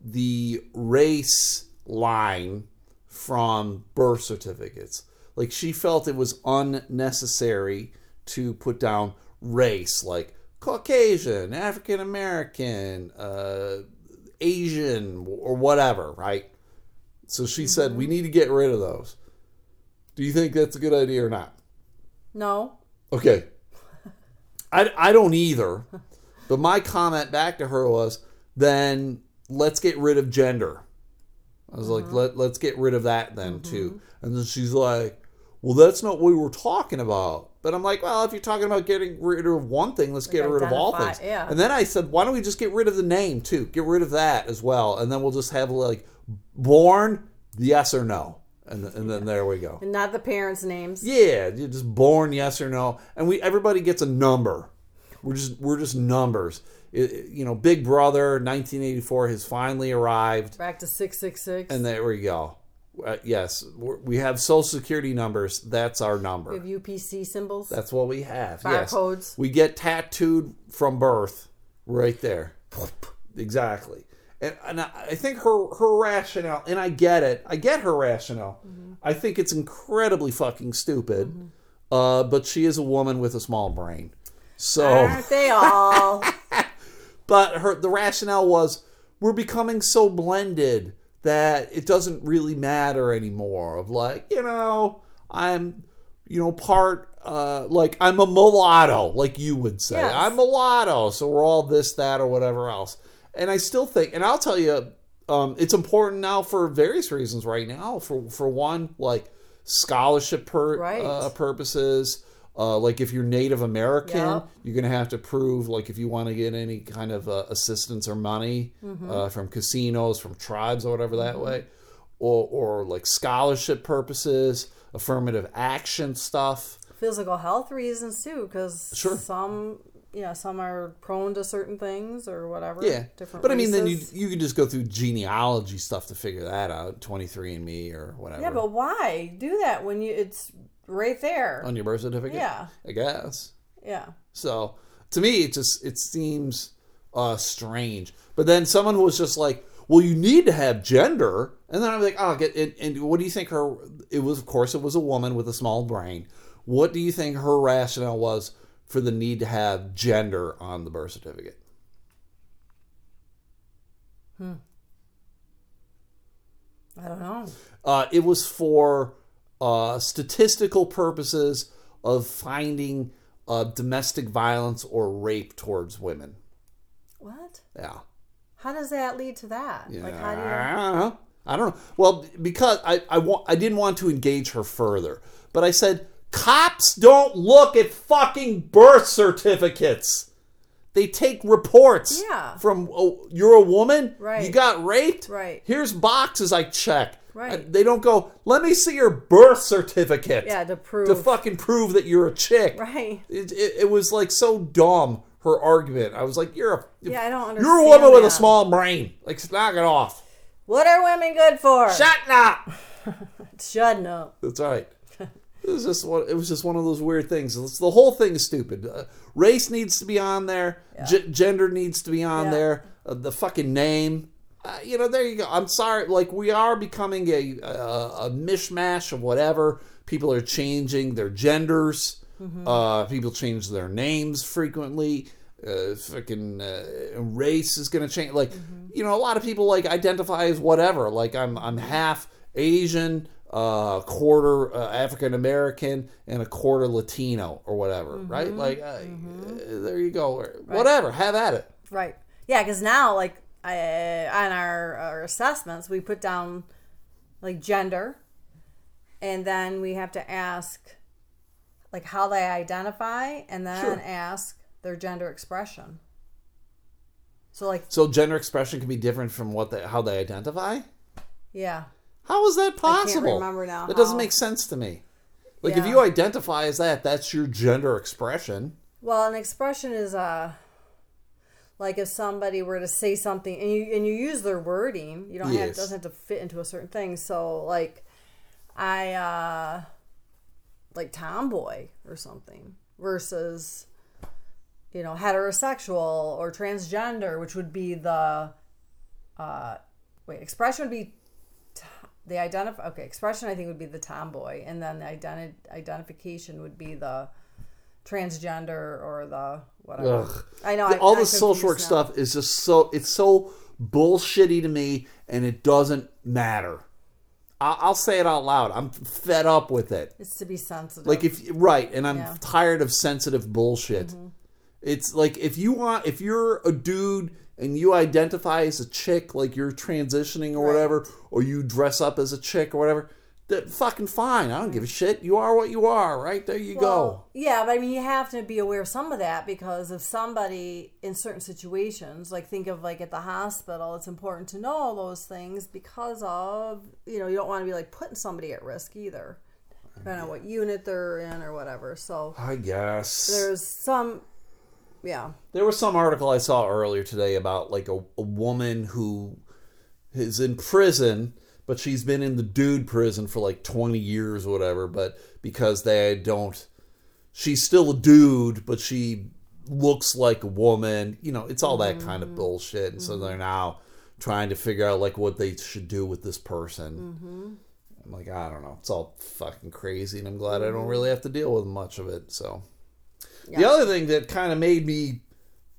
the race line from birth certificates. Like she felt it was unnecessary to put down race, like Caucasian, African American, uh, Asian, or whatever, right? So she said we need to get rid of those. Do you think that's a good idea or not? No. Okay. I, I don't either. But my comment back to her was then let's get rid of gender. I was like, mm-hmm. Let, let's get rid of that then mm-hmm. too. And then she's like, well, that's not what we were talking about. But I'm like, well, if you're talking about getting rid of one thing, let's get rid of all things. yeah. And then I said, why don't we just get rid of the name too? Get rid of that as well. And then we'll just have like born, yes or no. And, and then there we go. And not the parents' names. Yeah, you're just born yes or no, and we everybody gets a number. We're just we're just numbers. It- you know, Big Brother 1984 has finally arrived, Back to six six six. and there we go. Uh, yes, we're, we have Social Security numbers. That's our We number. have UPC symbols. That's what we have. Yes, Barcodes. we get tattooed from birth, right there. exactly. And, and I I think her her rationale, and I get it. I get her rationale. I think it's incredibly fucking stupid. Uh, but she is a woman with a small brain. So, Aren't they all? but her the rationale was we're becoming so blended that it doesn't really matter anymore. Of like, you know, I'm, you know, part uh, like I'm a mulatto, like you would say. Yes. I'm mulatto, so we're all this, that, or whatever else. And I still think, and I'll tell you, um, it's important now for various reasons. Right now, for for one, like scholarship per, Right. uh, purposes. Uh, like if you're Native American, Yep. you're going to have to prove, like, if you want to get any kind of uh, assistance or money Mm-hmm. uh, from casinos, from tribes, or whatever that way, or or like scholarship purposes, affirmative action stuff. Physical health reasons too, because Sure. some, yeah, some are prone to certain things or whatever. Yeah, different. but I mean, then you you can just go through genealogy stuff to figure that out. Twenty three and Me or whatever. Yeah, but why do that when you? It's right there. on your birth certificate. Yeah. I guess. yeah. So to me, it just it seems uh, strange. But then someone who was just like, "Well, you need to have gender," and then I'm like, "Oh, get and, and what do you think her? It was, of course, it was a woman with a small brain. What do you think her rationale was for the need to have gender on the birth certificate?" Hmm. I don't know. Uh, it was for uh, statistical purposes of finding uh, domestic violence or rape towards women. What? Yeah. How does that lead to that? Like how do you I don't know. I don't know. Well, because I I, wa- I didn't want to engage her further, but I said cops don't look at fucking birth certificates. They take reports. Yeah. From oh, you're a woman. Right. You got raped. Right. Here's boxes I check. Right. They don't go. Let me see your birth certificate. Yeah, to prove To fucking prove that you're a chick. Right. It, it, it was like so dumb. Her argument. I was like, you're a Yeah, I don't you're a understand woman with a small brain. Like, knock it off. What are women good for? Shut up. Shut up. That's right. It was just one. It was just one of those weird things. The whole thing is stupid. Uh, race needs to be on there. G- gender needs to be on Yeah. there. Uh, the fucking name. Uh, you know, there you go. I'm sorry. Like we are becoming a, a a mishmash of whatever. People are changing their genders. Uh, people change their names frequently. Uh, fucking uh, race is going to change. Like, you know, a lot of people like identify as whatever. Like, I'm I'm half Asian, uh, quarter uh, African American, and a quarter Latino or whatever. Right? Like, uh, uh, there you go. Or Whatever. Have at it. Right. Yeah, because now, like, I, on our, our assessments, we put down like gender, and then we have to ask like how they identify, and then Sure. ask their gender expression. So, like, So gender expression can be different from what they, how they identify. yeah, How is that possible? remember now That doesn't make sense to me. Like if you identify as that, that's your gender expression. Well, an expression is uh like if somebody were to say something and you and you use their wording, you don't have it doesn't have to fit into a certain thing. So like I uh like tomboy or something versus you know heterosexual or transgender, which would be the uh wait, expression would be t- the identify okay, expression I think would be the tomboy and then the identi- identification would be the transgender or the whatever. Ugh. I know The- all the social work now. stuff is just so it's so bullshitty to me, and it doesn't matter. I'll, I'll say it out loud. I'm fed up with it. It's to be sensitive. Like if right, and I'm Yeah. Mm-hmm. tired of sensitive bullshit. It's like if you want, if you're a dude and you identify as a chick, like you're transitioning or Right. whatever, or you dress up as a chick or whatever, that fucking fine. I don't give a shit. You are what you are. Right there, you go. Yeah, but I mean, you have to be aware of some of that because if somebody in certain situations, like think of like at the hospital, it's important to know all those things because of you know you don't want to be like putting somebody at risk either, depending on what unit they're in or whatever. So I guess there's some, yeah, There was some article I saw earlier today about like a, a woman who is in prison, but she's been in the dude prison for like 20 years or whatever, but because they don't, she's still a dude, but she looks like a woman. You know, it's all that mm-hmm. kind of bullshit. And so mm-hmm. they're now trying to figure out like what they should do with this person. Mm-hmm. I'm like, I don't know. It's all fucking crazy, and I'm glad I don't really have to deal with much of it. So. The other thing that kind of made me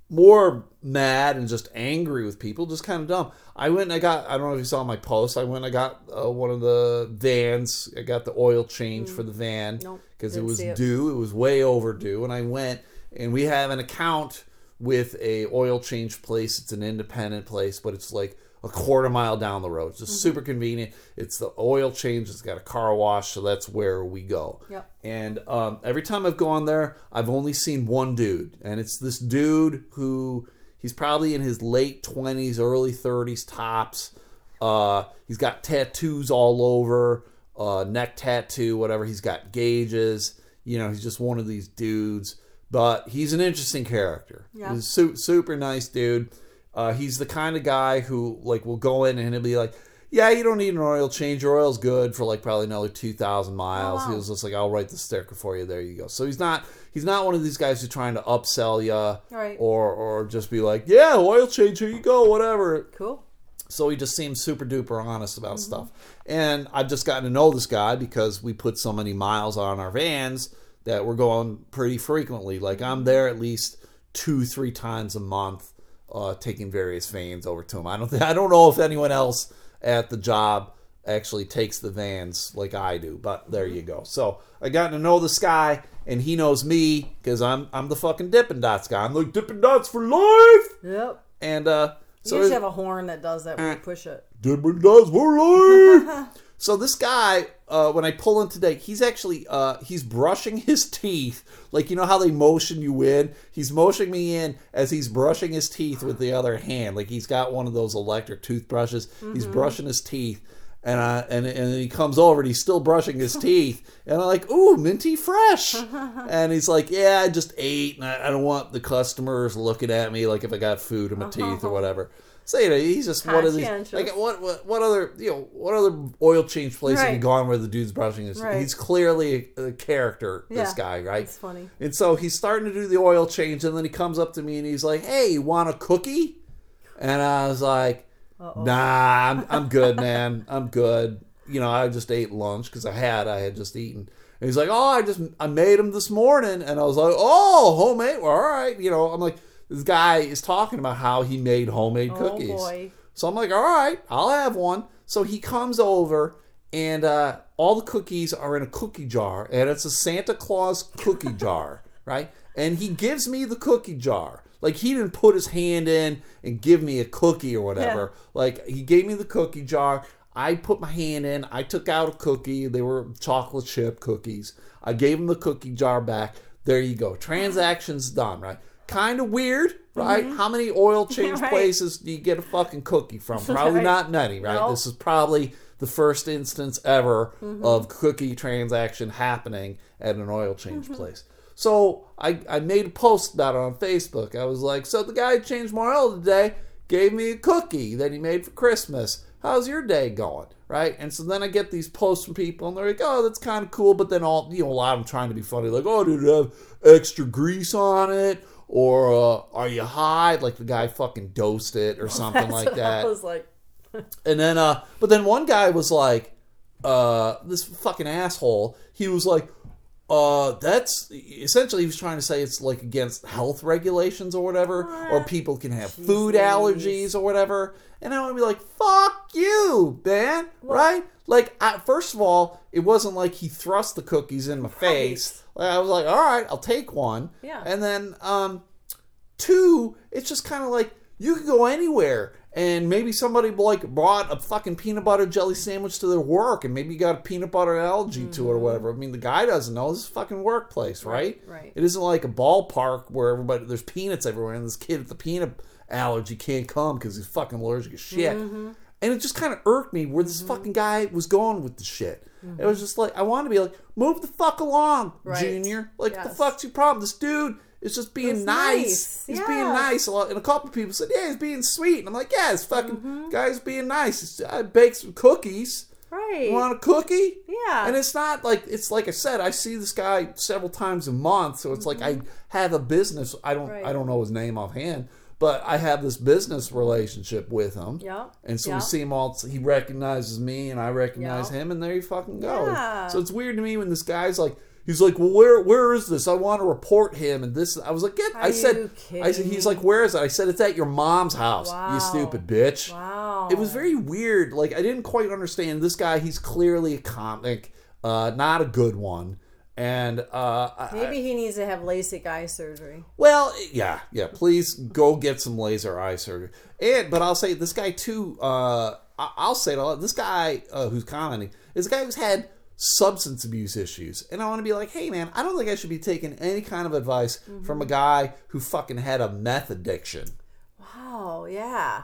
more mad and just angry with people, just kind of dumb. I went and I got, I don't know if you saw my post, I went and I got uh, one of the vans. I got the oil change for the van Mm. Nope, because it was it. due. It was way overdue. And I went and we have an account with a oil change place. It's an independent place, but it's like a quarter mile down the road. It's just Mm-hmm. super convenient. It's the oil change. It's got a car wash, so that's where we go. Yep. And um, every time I've gone there, I've only seen one dude, and it's this dude who he's probably in his late twenties, early thirties tops. Uh, he's got tattoos all over, uh, neck tattoo, whatever. He's got gauges. You know, he's just one of these dudes. But he's an interesting character. Yeah. He's a su- super nice dude. Uh, he's the kind of guy who like will go in and he'll be like, yeah, you don't need an oil change. Your oil's good for like probably another two thousand miles. Oh, wow. He was just like, I'll write the sticker for you. There you go. So he's not he's not one of these guys who's trying to upsell you, Right. Or or just be like, yeah, oil change. Here you go, whatever. Cool. So he just seems super duper honest about Mm-hmm. stuff. And I've just gotten to know this guy because we put so many miles on our vans that we're going pretty frequently. Like I'm there at least two, three times a month, uh, taking various vans over to him. I don't think I don't know if anyone else at the job actually takes the vans like I do, but there you go. So I got to know this guy, and he knows me because I'm I'm the fucking Dippin' Dots guy. I'm like Dippin' Dots for life, Yep. and uh, You so usually have a horn that does that when you push it. Dippin' Dots for life. so this guy, uh, when I pull in today, he's actually uh, he's brushing his teeth. Like you know how they motion you in. He's motioning me in as he's brushing his teeth with the other hand. Like he's got one of those electric toothbrushes. He's brushing his teeth. And, I, and and he comes over and he's still brushing his teeth and I'm like ooh minty fresh and he's like yeah I just ate and I, I don't want the customers looking at me like if I got food in my teeth or whatever so you know he's just one of these like what, what what other you know what other oil change place have you gone where the dude's brushing his Right. he's clearly a, a character this guy right? It's funny. and so he's starting to do the oil change and then he comes up to me and he's like hey you want a cookie? And I was like nah I'm, I'm good man. I'm good. You know I just ate lunch because I had I had just eaten. And he's like oh I just I made them this morning. And I was like oh homemade? Well, all right. You know I'm like this guy is talking about how he made homemade cookies Oh boy. so I'm like, all right, I'll have one. So he comes over, and uh, all the cookies are in a cookie jar, and it's a Santa Claus cookie jar, right? And he gives me the cookie jar. Like he didn't put his hand in and give me a cookie or whatever. Like he gave me the cookie jar. I put my hand in. I took out a cookie. They were chocolate chip cookies. I gave him the cookie jar back. There you go. Transaction's done, right? Kind of weird, right? How many oil change Right. places do you get a fucking cookie from? Probably Right. not many, right? Nope. This is probably the first instance ever Mm-hmm. of cookie transaction happening at an oil change Mm-hmm. place. So I, I made a post about it on Facebook. I was like, so the guy who changed my oil today gave me a cookie that he made for Christmas. How's your day going? Right? And so then I get these posts from people and they're like, oh, that's kind of cool. But then all, you know, a lot of them trying to be funny, like, oh, did it have extra grease on it? Or uh, are you high? Like the guy fucking dosed it or something That's like what that. I was like, And then, uh, but then one guy was like, uh, this fucking asshole. He was like, uh, that's essentially he was trying to say it's like against health regulations or whatever, or people can have food allergies or whatever. And I want to be like, fuck you, man, right? Like, I, first of all, it wasn't like he thrust the cookies in my face. Like, I was like, all right, I'll take one. Yeah. And then, um, Two, it's just kind of like you could go anywhere, and maybe somebody like brought a fucking peanut butter jelly sandwich to their work, and maybe you got a peanut butter allergy to it or whatever. I mean, the guy doesn't know. This is a fucking workplace, right? Mm-hmm. right. It isn't like a ballpark where everybody there's peanuts everywhere, and this kid with the peanut allergy can't come because he's fucking allergic as shit. Mm-hmm. And it just kind of irked me where this fucking guy was going with the shit. It was just like I want to be like, move the fuck along, Mm-hmm. Right. Junior. Like the Yes. fuck's your problem? This dude is just being nice. nice. He's being nice. A lot, and a couple people said, "Yeah, he's being sweet." And I'm like, "Yeah, this fucking Mm-hmm. guy's being nice. I baked some cookies. right. You want a cookie?" Yeah. And it's not like it's like I said. I see this guy several times a month, so it's like I have a business. I don't. I Mm-hmm. Don't know his name offhand, but I have this business relationship with him. Yeah. And so Yeah. we see him all. He recognizes me, and I recognize Yeah. him, and there you fucking go. Yeah. So it's weird to me when this guy's like, he's like, well, where where is this? I want to report him, and this. I was like, get. I said, I said, he's like, where is it? I said, it's at your mom's house. Wow. You stupid bitch. Wow. It was very weird. Like I didn't quite understand this guy. He's clearly a comic, uh, not a good one. And uh, I- Maybe he needs to have LASIK eye surgery. well, yeah, yeah. Please go get some laser eye surgery. And but I'll say this guy too. Uh, I- I'll say it a lot. This guy uh, who's commenting is a guy who's had substance abuse issues, and I want to be like, hey man, I don't think I should be taking any kind of advice from a guy who fucking had a meth addiction. Wow. Yeah.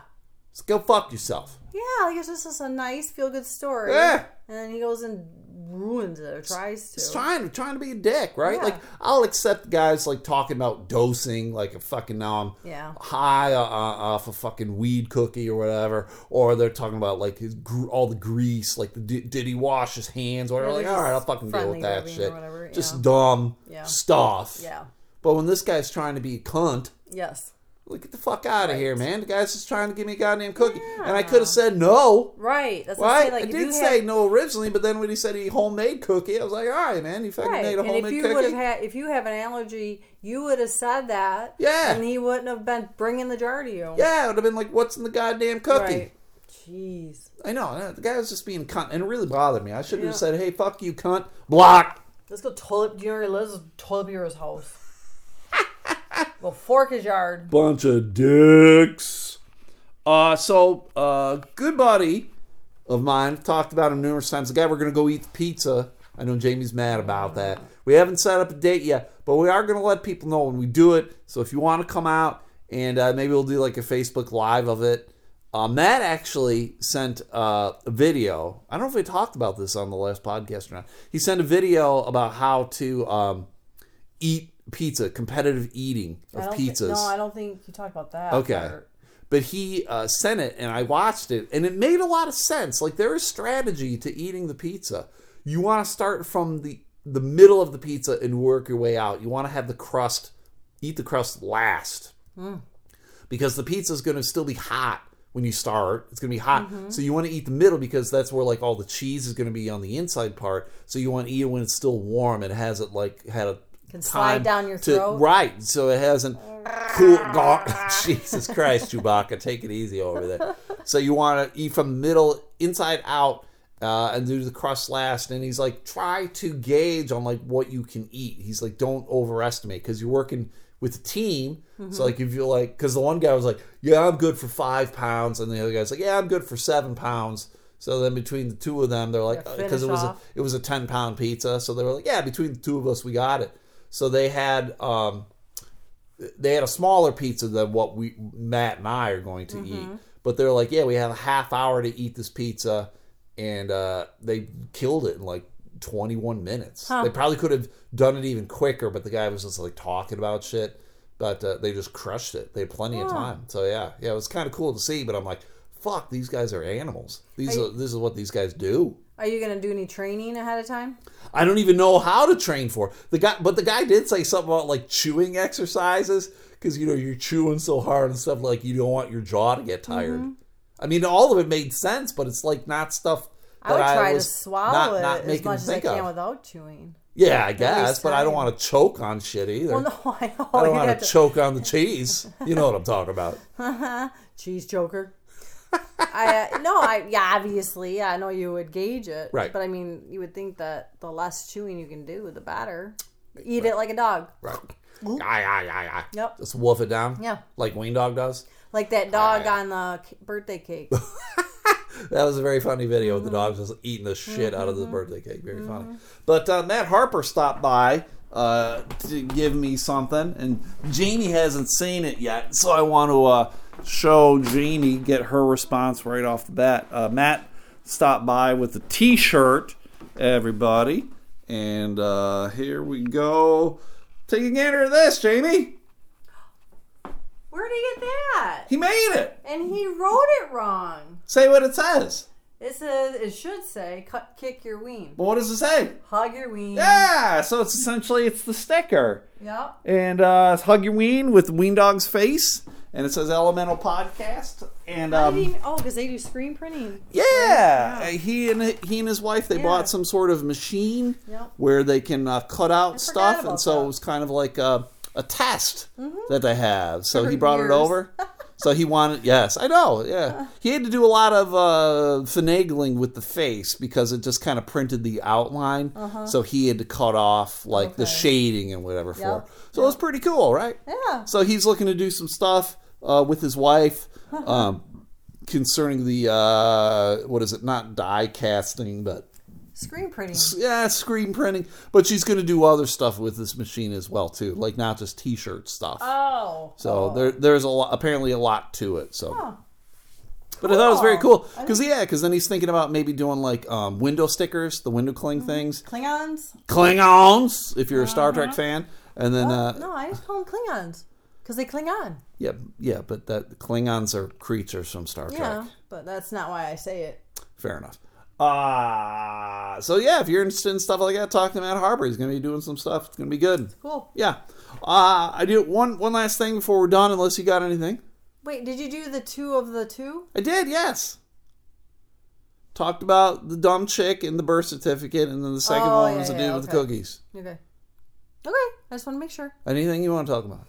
Just go fuck yourself. Yeah. I guess this is a nice feel good story. Yeah. And then he goes and ruins it or tries to. He's trying trying to be a dick, right? Yeah. Like I'll accept guys like talking about dosing, like a fucking now I'm Yeah. high uh, uh, off a fucking weed cookie or whatever, or they're talking about like his all the grease, like the, did, he wash his hands or whatever? Like, all right, I'll fucking deal with that shit. whatever, Just yeah. dumb Yeah. stuff. Yeah. But when this guy's trying to be a cunt, Yes. Like get the fuck out of Right. here, man. The guy's just trying to give me a goddamn cookie, and I could have said no. Right. That's I Right, say. Like, I did say had, no originally, but then when he said he homemade cookie, I was like, all right, man, you fucking Right. made a And if homemade you would have had, if you have an allergy, you would have said that. Yeah. And he wouldn't have been bringing the jar to you. yeah, it would have been like, what's in the goddamn cookie? Right. Jeez. I know the guy was just being cunt, and it really bothered me. I should have Yeah. said, "Hey, fuck you, cunt." Block. Let's go toilet. You know lives? Toilet Bureau's house. Go fork his yard. Bunch of dicks. Uh, so uh, good buddy of mine talked about him numerous times. The guy we're gonna go eat pizza. I know Jamie's mad about that. We haven't set up a date yet, but we are gonna let people know when we do it. So if you want to come out, and uh, maybe we'll do like a Facebook Live of it. Uh, Matt actually sent uh, a video. I don't know if we talked about this on the last podcast or not. He sent a video about how to um, eat pizza, competitive eating of pizzas. no, I don't think you talked about that. Okay. part. But he uh, sent it, and I watched it, and it made a lot of sense. Like there is strategy to eating the pizza. You want to start from the the middle of the pizza and work your way out. You want to have the crust, eat the crust last, because the pizza is going to still be hot when you start. It's going to be hot, so you want to eat the middle because that's where like all the cheese is going to be on the inside part. So you want to eat it when it's still warm and it hasn't like had a Can slide down your to- throat. right? So it hasn't cool. Jesus Christ, Chewbacca, take it easy over there. So you want to eat from middle inside out. Uh, and do the crust last, and he's like, try to gauge on like what you can eat. He's like, don't overestimate because you're working with a team. Mm-hmm. So like, if you're like, because the one guy was like, yeah, I'm good for five pounds, and the other guy's like, yeah, I'm good for seven pounds. So then between the two of them, they're like, because it finish was a, it was a ten pound pizza, so they were like, yeah, between the two of us, we got it. So they had um, they had a smaller pizza than what we Matt and I are going to eat. But they're like, yeah, we have a half hour to eat this pizza, and uh, they killed it in like 21 minutes. They probably could have done it even quicker, but the guy was just like talking about shit. But uh, they just crushed it. They had plenty of time. So yeah, yeah, it was kind of cool to see. But I'm like, fuck, these guys are animals. These are, this is what these guys do. Are you gonna do any training ahead of time? I don't even know how to train for the guy. But the guy did say something about like chewing exercises because you know you're chewing so hard and stuff like you don't want your jaw to get tired. Mm-hmm. I mean, all of it made sense, but it's like not stuff I would try to was swallow not, it not as making much as I can of. without chewing. Yeah, I guess, but I don't want to choke on shit either. Well, no, I. I don't want to choke on the cheese. You know what I'm talking about. cheese choker. I uh, no, I yeah, obviously, I know you would gauge it, Right. But I mean, you would think that the less chewing you can do, the better. Eat it like a dog. Right. Aye, aye, aye, aye. Yep. Just wolf it down. Yeah. Like Ween Dog does. Like that dog on the birthday cake. That was a very funny video the Mm-hmm. dogs just eating the shit out of the birthday cake. Very funny. But uh, Matt Harper stopped by uh, to give me something, and Jamie hasn't seen it yet, so I want to uh, show Jeannie, get her response right off the bat. Uh, Matt stopped by with a T-shirt, everybody, and uh, here we go. Take a gander at this, Jamie. Where'd he get that? He made it. And he wrote it wrong. Say what it says. It says it should say cut kick your ween. But what does it say? Hug your ween. Yeah, so it's essentially it's the sticker. Yep. And uh, it's Hug Your Ween with Ween Dog's face. And it says Elemental Podcast. And um, he- oh, because they do screen printing. yeah, he and he and his wife they Yeah. bought some sort of machine Yep. where they can uh, cut out forgot stuff, and so that. it was kind of like a, a test that they have. So he brought it over. So he wanted, yes, I know, yeah. He had to do a lot of uh, finagling with the face because it just kind of printed the outline. So he had to cut off like the shading and whatever for. Yep. it. So it was pretty cool, right? Yeah. So he's looking to do some stuff uh, with his wife um, concerning the uh, what is it? Not die casting, but Screen printing. yeah, screen printing. But she's going to do other stuff with this machine as well too, like not just T-shirt stuff. Oh. so there, there's a lot, apparently a lot to it. So Huh. But I thought it was very Cool. cool because yeah, because then he's thinking about maybe doing like um, window stickers, the window cling things, Klingons? Klingons, if you're a Star Trek fan, and then uh, no, I just call them Klingons because they cling on. yeah, yeah, but that Klingons are creatures from Star Trek. Yeah, but that's not why I say it. Fair enough. Uh, so yeah, if you're interested in stuff like that, talk to Matt Harper. He's going to be doing some stuff. It's going to be good. Cool. Yeah. Uh, I do one one last thing before we're done, unless you got anything. Wait, did you do the two of the two? I did, yes. Talked about the dumb chick and the birth certificate, and then the second Oh, one was yeah, to do yeah, with the cookies. Okay. Okay, I just want to make sure. Anything you want to talk about?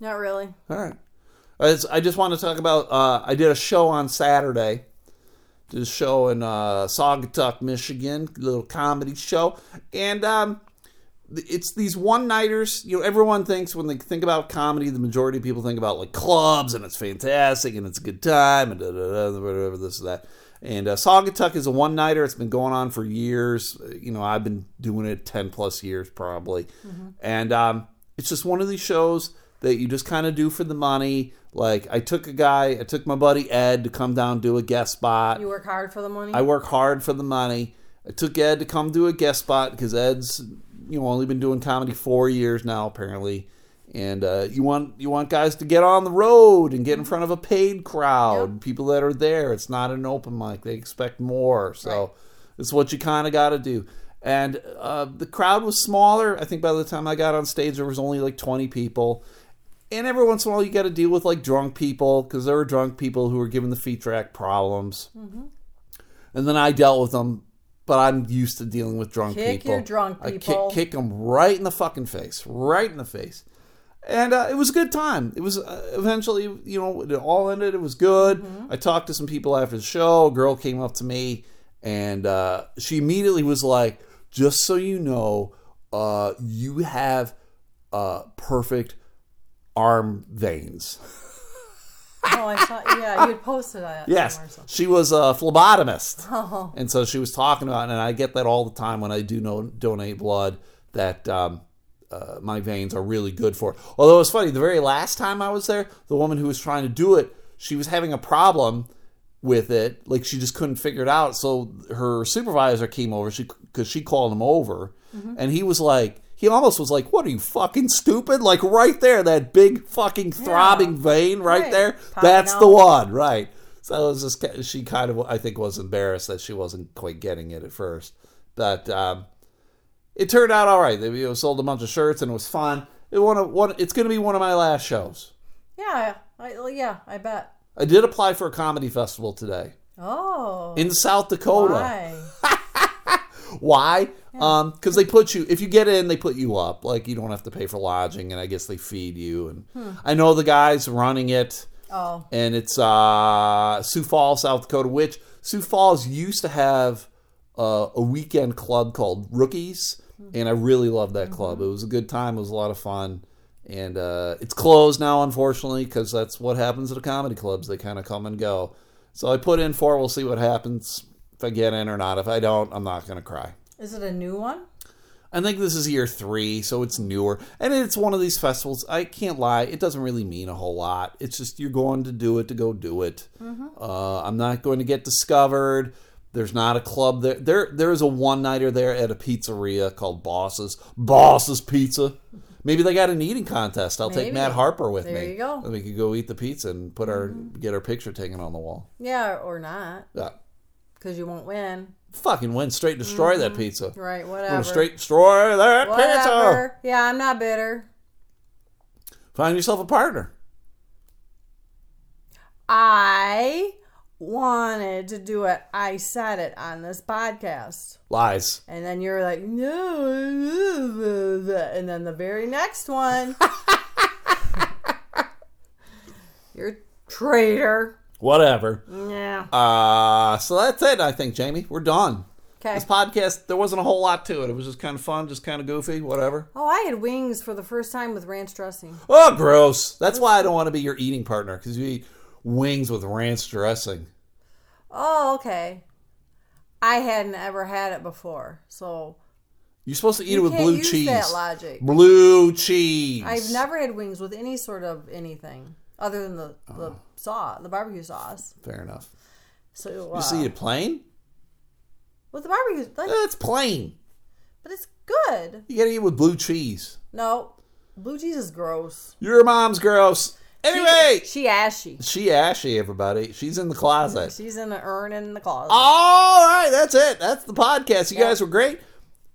Not really. All right. I just, want to talk about. Uh, I did a show on Saturday. Did a show in uh, Saugatuck, Michigan, little comedy show, and um, it's these one nighters. You know, everyone thinks when they think about comedy, the majority of people think about like clubs and it's fantastic and it's a good time and da, da, da, whatever this and that. And uh, Saugatuck is a one nighter. It's been going on for years. You know, I've been doing it ten plus years probably, and um, it's just one of these shows that you just kind of do for the money. Like I took a guy, I took my buddy Ed to come down do a guest spot. You work hard for the money? I work hard for the money. I took Ed to come do a guest spot because Ed's you know only been doing comedy four years now apparently, and uh, you want you want guys to get on the road and get in front of a paid crowd, people that are there. It's not an open mic; they expect more. So Right. it's what you kind of got to do. And uh, the crowd was smaller. I think by the time I got on stage, there was only like twenty people. And every once in a while, you got to deal with like drunk people because there were drunk people who were giving the feed track problems. And then I dealt with them, but I'm used to dealing with drunk Kick people. Kick your drunk I kick, people. kick them right in the fucking face, right in the face. And uh, it was a good time. It was uh, eventually, you know, it all ended. It was good. Mm-hmm. I talked to some people after the show. A girl came up to me, and uh, she immediately was like, "Just so you know, uh, you have uh, perfect arm veins." oh, I saw. Yeah, you had posted that. Yes, she was a phlebotomist, Oh, and so she was talking about, and I get that all the time when I do no, donate blood. That um, uh, my veins are really good for it. Although it's funny, the very last time I was there, the woman who was trying to do it, she was having a problem with it, like she just couldn't figure it out. So her supervisor came over, she because she called him over, Mm-hmm. and he was like. He almost was like, "What are you fucking stupid?" Like right there, that big fucking throbbing vein right, Right. there. Popping That's the out. one, right? So it was just she kind of I think was embarrassed that she wasn't quite getting it at first, but um, it turned out all right. They sold a bunch of shirts and it was fun. It one of one. It's going to be one of my last shows. yeah. I, yeah, I bet. I did apply for a comedy festival today Oh. in South Dakota. Why? Why? Um, because they put you if you get in, they put you up. Like you don't have to pay for lodging, and I guess they feed you. And I know the guys running it. Oh. and it's uh, Sioux Falls, South Dakota. Which Sioux Falls used to have uh, a weekend club called Rookies, and I really loved that club. It was a good time. It was a lot of fun, and uh, it's closed now, unfortunately, because that's what happens at the comedy clubs. They kind of come and go. So I put in for. it. We'll see what happens if I get in or not. If I don't, I'm not going to cry. Is it a new one? I think this is year three, so it's newer. And it's one of these festivals. I can't lie, it doesn't really mean a whole lot. It's just you're going to do it to go do it. Uh, I'm not going to get discovered. There's not a club there. There, there is a one nighter there at a pizzeria called Bosses. Bosses Pizza. Maybe they got an eating contest. I'll take Matt Harper with There me. There you go. And we could go eat the pizza and put our get our picture taken on the wall. Yeah, or not, Yeah. because you won't win. Fucking went straight destroy that mm-hmm. pizza. Right. Whatever. straight destroy that pizza. Whatever. Yeah, I'm not bitter. Find yourself a partner. I wanted to do it. I said it on this podcast. Lies. And then you're like, no. And then the very next one, you're a traitor. Whatever. Yeah. Uh, so that's it, I think, Jamie. We're done. Okay. This podcast, there wasn't a whole lot to it. It was just kind of fun, just kind of goofy, whatever. Oh, I had wings for the first time with ranch dressing. Oh, gross. That's why I don't want to be your eating partner, because you eat wings with ranch dressing. Oh, okay. I hadn't ever had it before, so You're supposed to eat you it with blue cheese. that logic. Blue cheese. I've never had wings with any sort of anything. other than the the sauce, the barbecue sauce. Fair enough. So uh, You see it plain? with the barbecue, like, It's plain. but it's good. You gotta eat with blue cheese. No, blue cheese is gross. Your mom's gross. Anyway, she, she ashy. she ashy, everybody. She's in the closet. She's in the urn in the closet. All right, that's it. That's the podcast. You guys were great.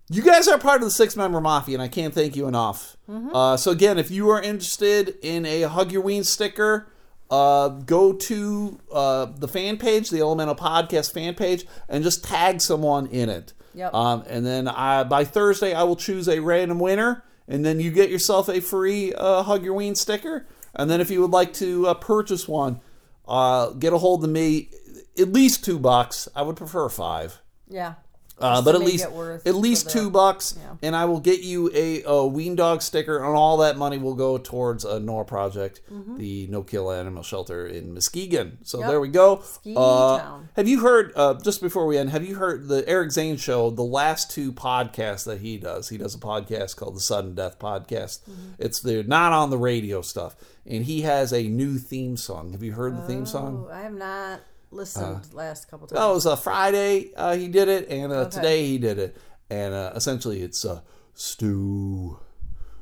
You guys are part of the six member mafia, and I can't thank you enough. Uh, so again, if you are interested in a Hug Your Ween sticker, uh, go to uh, the fan page, the Elemental Podcast fan page, and just tag someone in it. Yep. Um, and then I, by Thursday, I will choose a random winner, and then you get yourself a free uh, Hug Your Ween sticker. And then if you would like to uh, purchase one, uh, get a hold of me. At least two bucks. I would prefer five. yeah. Uh, but at least at least two bucks, Yeah. and I will get you a, a Ween Dog sticker, and all that money will go towards a NOAA project, the No Kill Animal Shelter in Muskegon. So Mm-hmm. Yep. there we go. Uh, have you heard? Uh, just before we end, have you heard the Eric Zane show? The last two podcasts that he does, he does a podcast called the Sudden Death Podcast. Mm-hmm. It's the not on the radio stuff, and he has a new theme song. Have you heard the theme song? Oh, I have not listened last couple times. Oh, it was a Friday uh, he did it, and uh, Okay. today he did it. And uh, essentially, it's uh, Stu,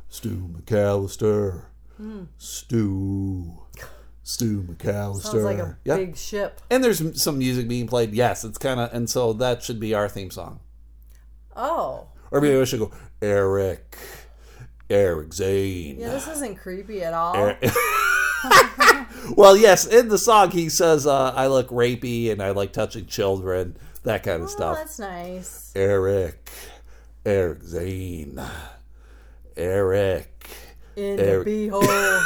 Stu McAllister, Stu, Stu McAllister. Sounds like a Yep. big ship. And there's some music being played. Yes, it's kind of, and so that should be our theme song. Oh, Or maybe I should go Eric, Eric Zane. yeah. This isn't creepy at all. Er- well, yes, in the song he says, uh, "I look rapey and I like touching children." That kind of oh, stuff. that's nice. Eric, Eric Zane, Eric In Eric. the beehole.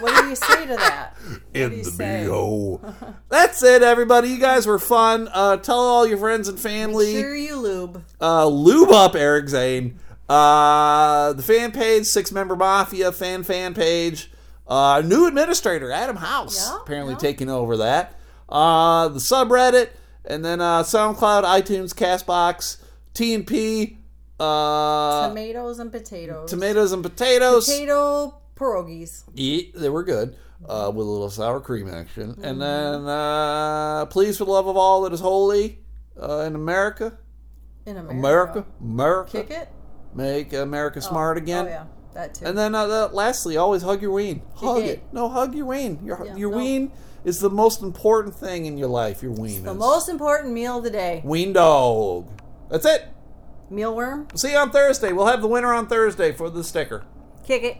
What, do you say to that? in the say? BO. That's it, everybody. You guys were fun. Uh, tell all your friends and family. Sure, you lube. Uh, lube up Eric Zane. Uh, the fan page, six member mafia fan fan page. Uh, new administrator Adam House Yeah, apparently yeah. taking over that. Uh, the subreddit, and then uh, SoundCloud, iTunes, Castbox, TNP, uh, Tomatoes and potatoes. tomatoes and potatoes. Potato pierogies. Yeah, they were good. Uh, with a little sour cream action. Mm-hmm. And then, uh, please, for the love of all that is holy uh, in America, In America. America, America, Kick it? make America smart again. Oh, yeah. That too. And then, uh, the- lastly, always hug your ween. Hug it. No, hug your ween. Your, Yeah, your no. ween is the most important thing in your life. Your ween the is. most important meal of the day. Ween dog. That's it. Mealworm. See you on Thursday. We'll have the winner on Thursday for the sticker. Kick it.